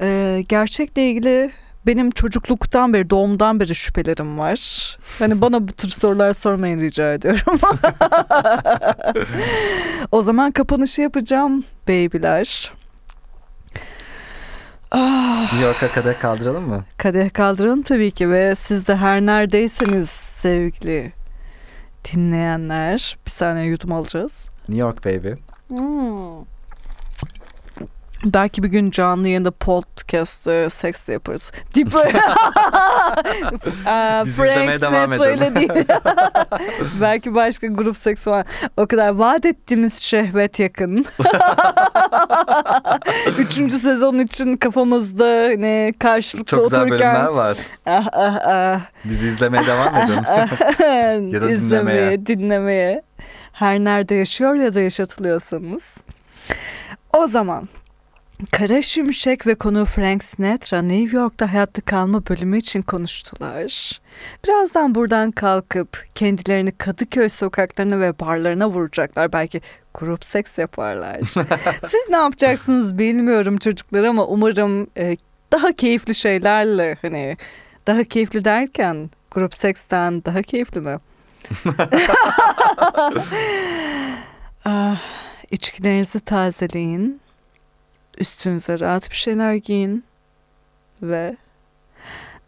E, gerçekle ilgili benim çocukluktan beri, doğumdan beri şüphelerim var. Hani bana bu tür sorular sormayın rica ediyorum. o zaman kapanışı yapacağım beybiler. Ah, New York'a kadar kaldıralım mı? kadeh kaldırın tabii ki ve siz de her neredeyseniz sevgili dinleyenler. Bir saniye yudum alacağız. New York baby. Hmm. Belki bir gün canlı yayında podcast e, seks de yaparız. Aa, Biz Frank devam Sinatra edelim. ile değil. Belki başka grup seks var. O kadar vaat ettiğimiz şehvet yakın. Üçüncü sezon için kafamızda ne karşılıklı Çok güzel otururken bölümler var. ah ah ah Bizi izlemeye devam edin. Ya da izlemeye, dinlemeye. dinlemeye. Her nerede yaşıyor ya da yaşatılıyorsanız. O zaman Kara Şimşek ve konu Frank Sinatra New York'ta hayatta kalma bölümü için konuştular. Birazdan buradan kalkıp kendilerini Kadıköy sokaklarına ve barlarına vuracaklar. Belki grup seks yaparlar. Siz ne yapacaksınız bilmiyorum çocuklar ama umarım e, daha keyifli şeylerle hani daha keyifli derken grup seksten daha keyifli mi? ah, içkilerinizi tazeleyin Üstünüze rahat bir şeyler giyin ve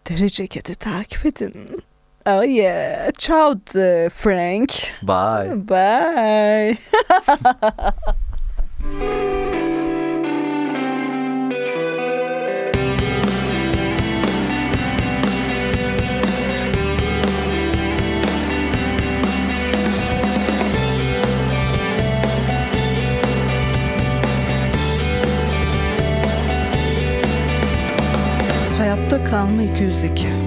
deri ceketi takip edin. Oh yeah. Ciao Frank. Bye. Bye. Hayatta kalma 202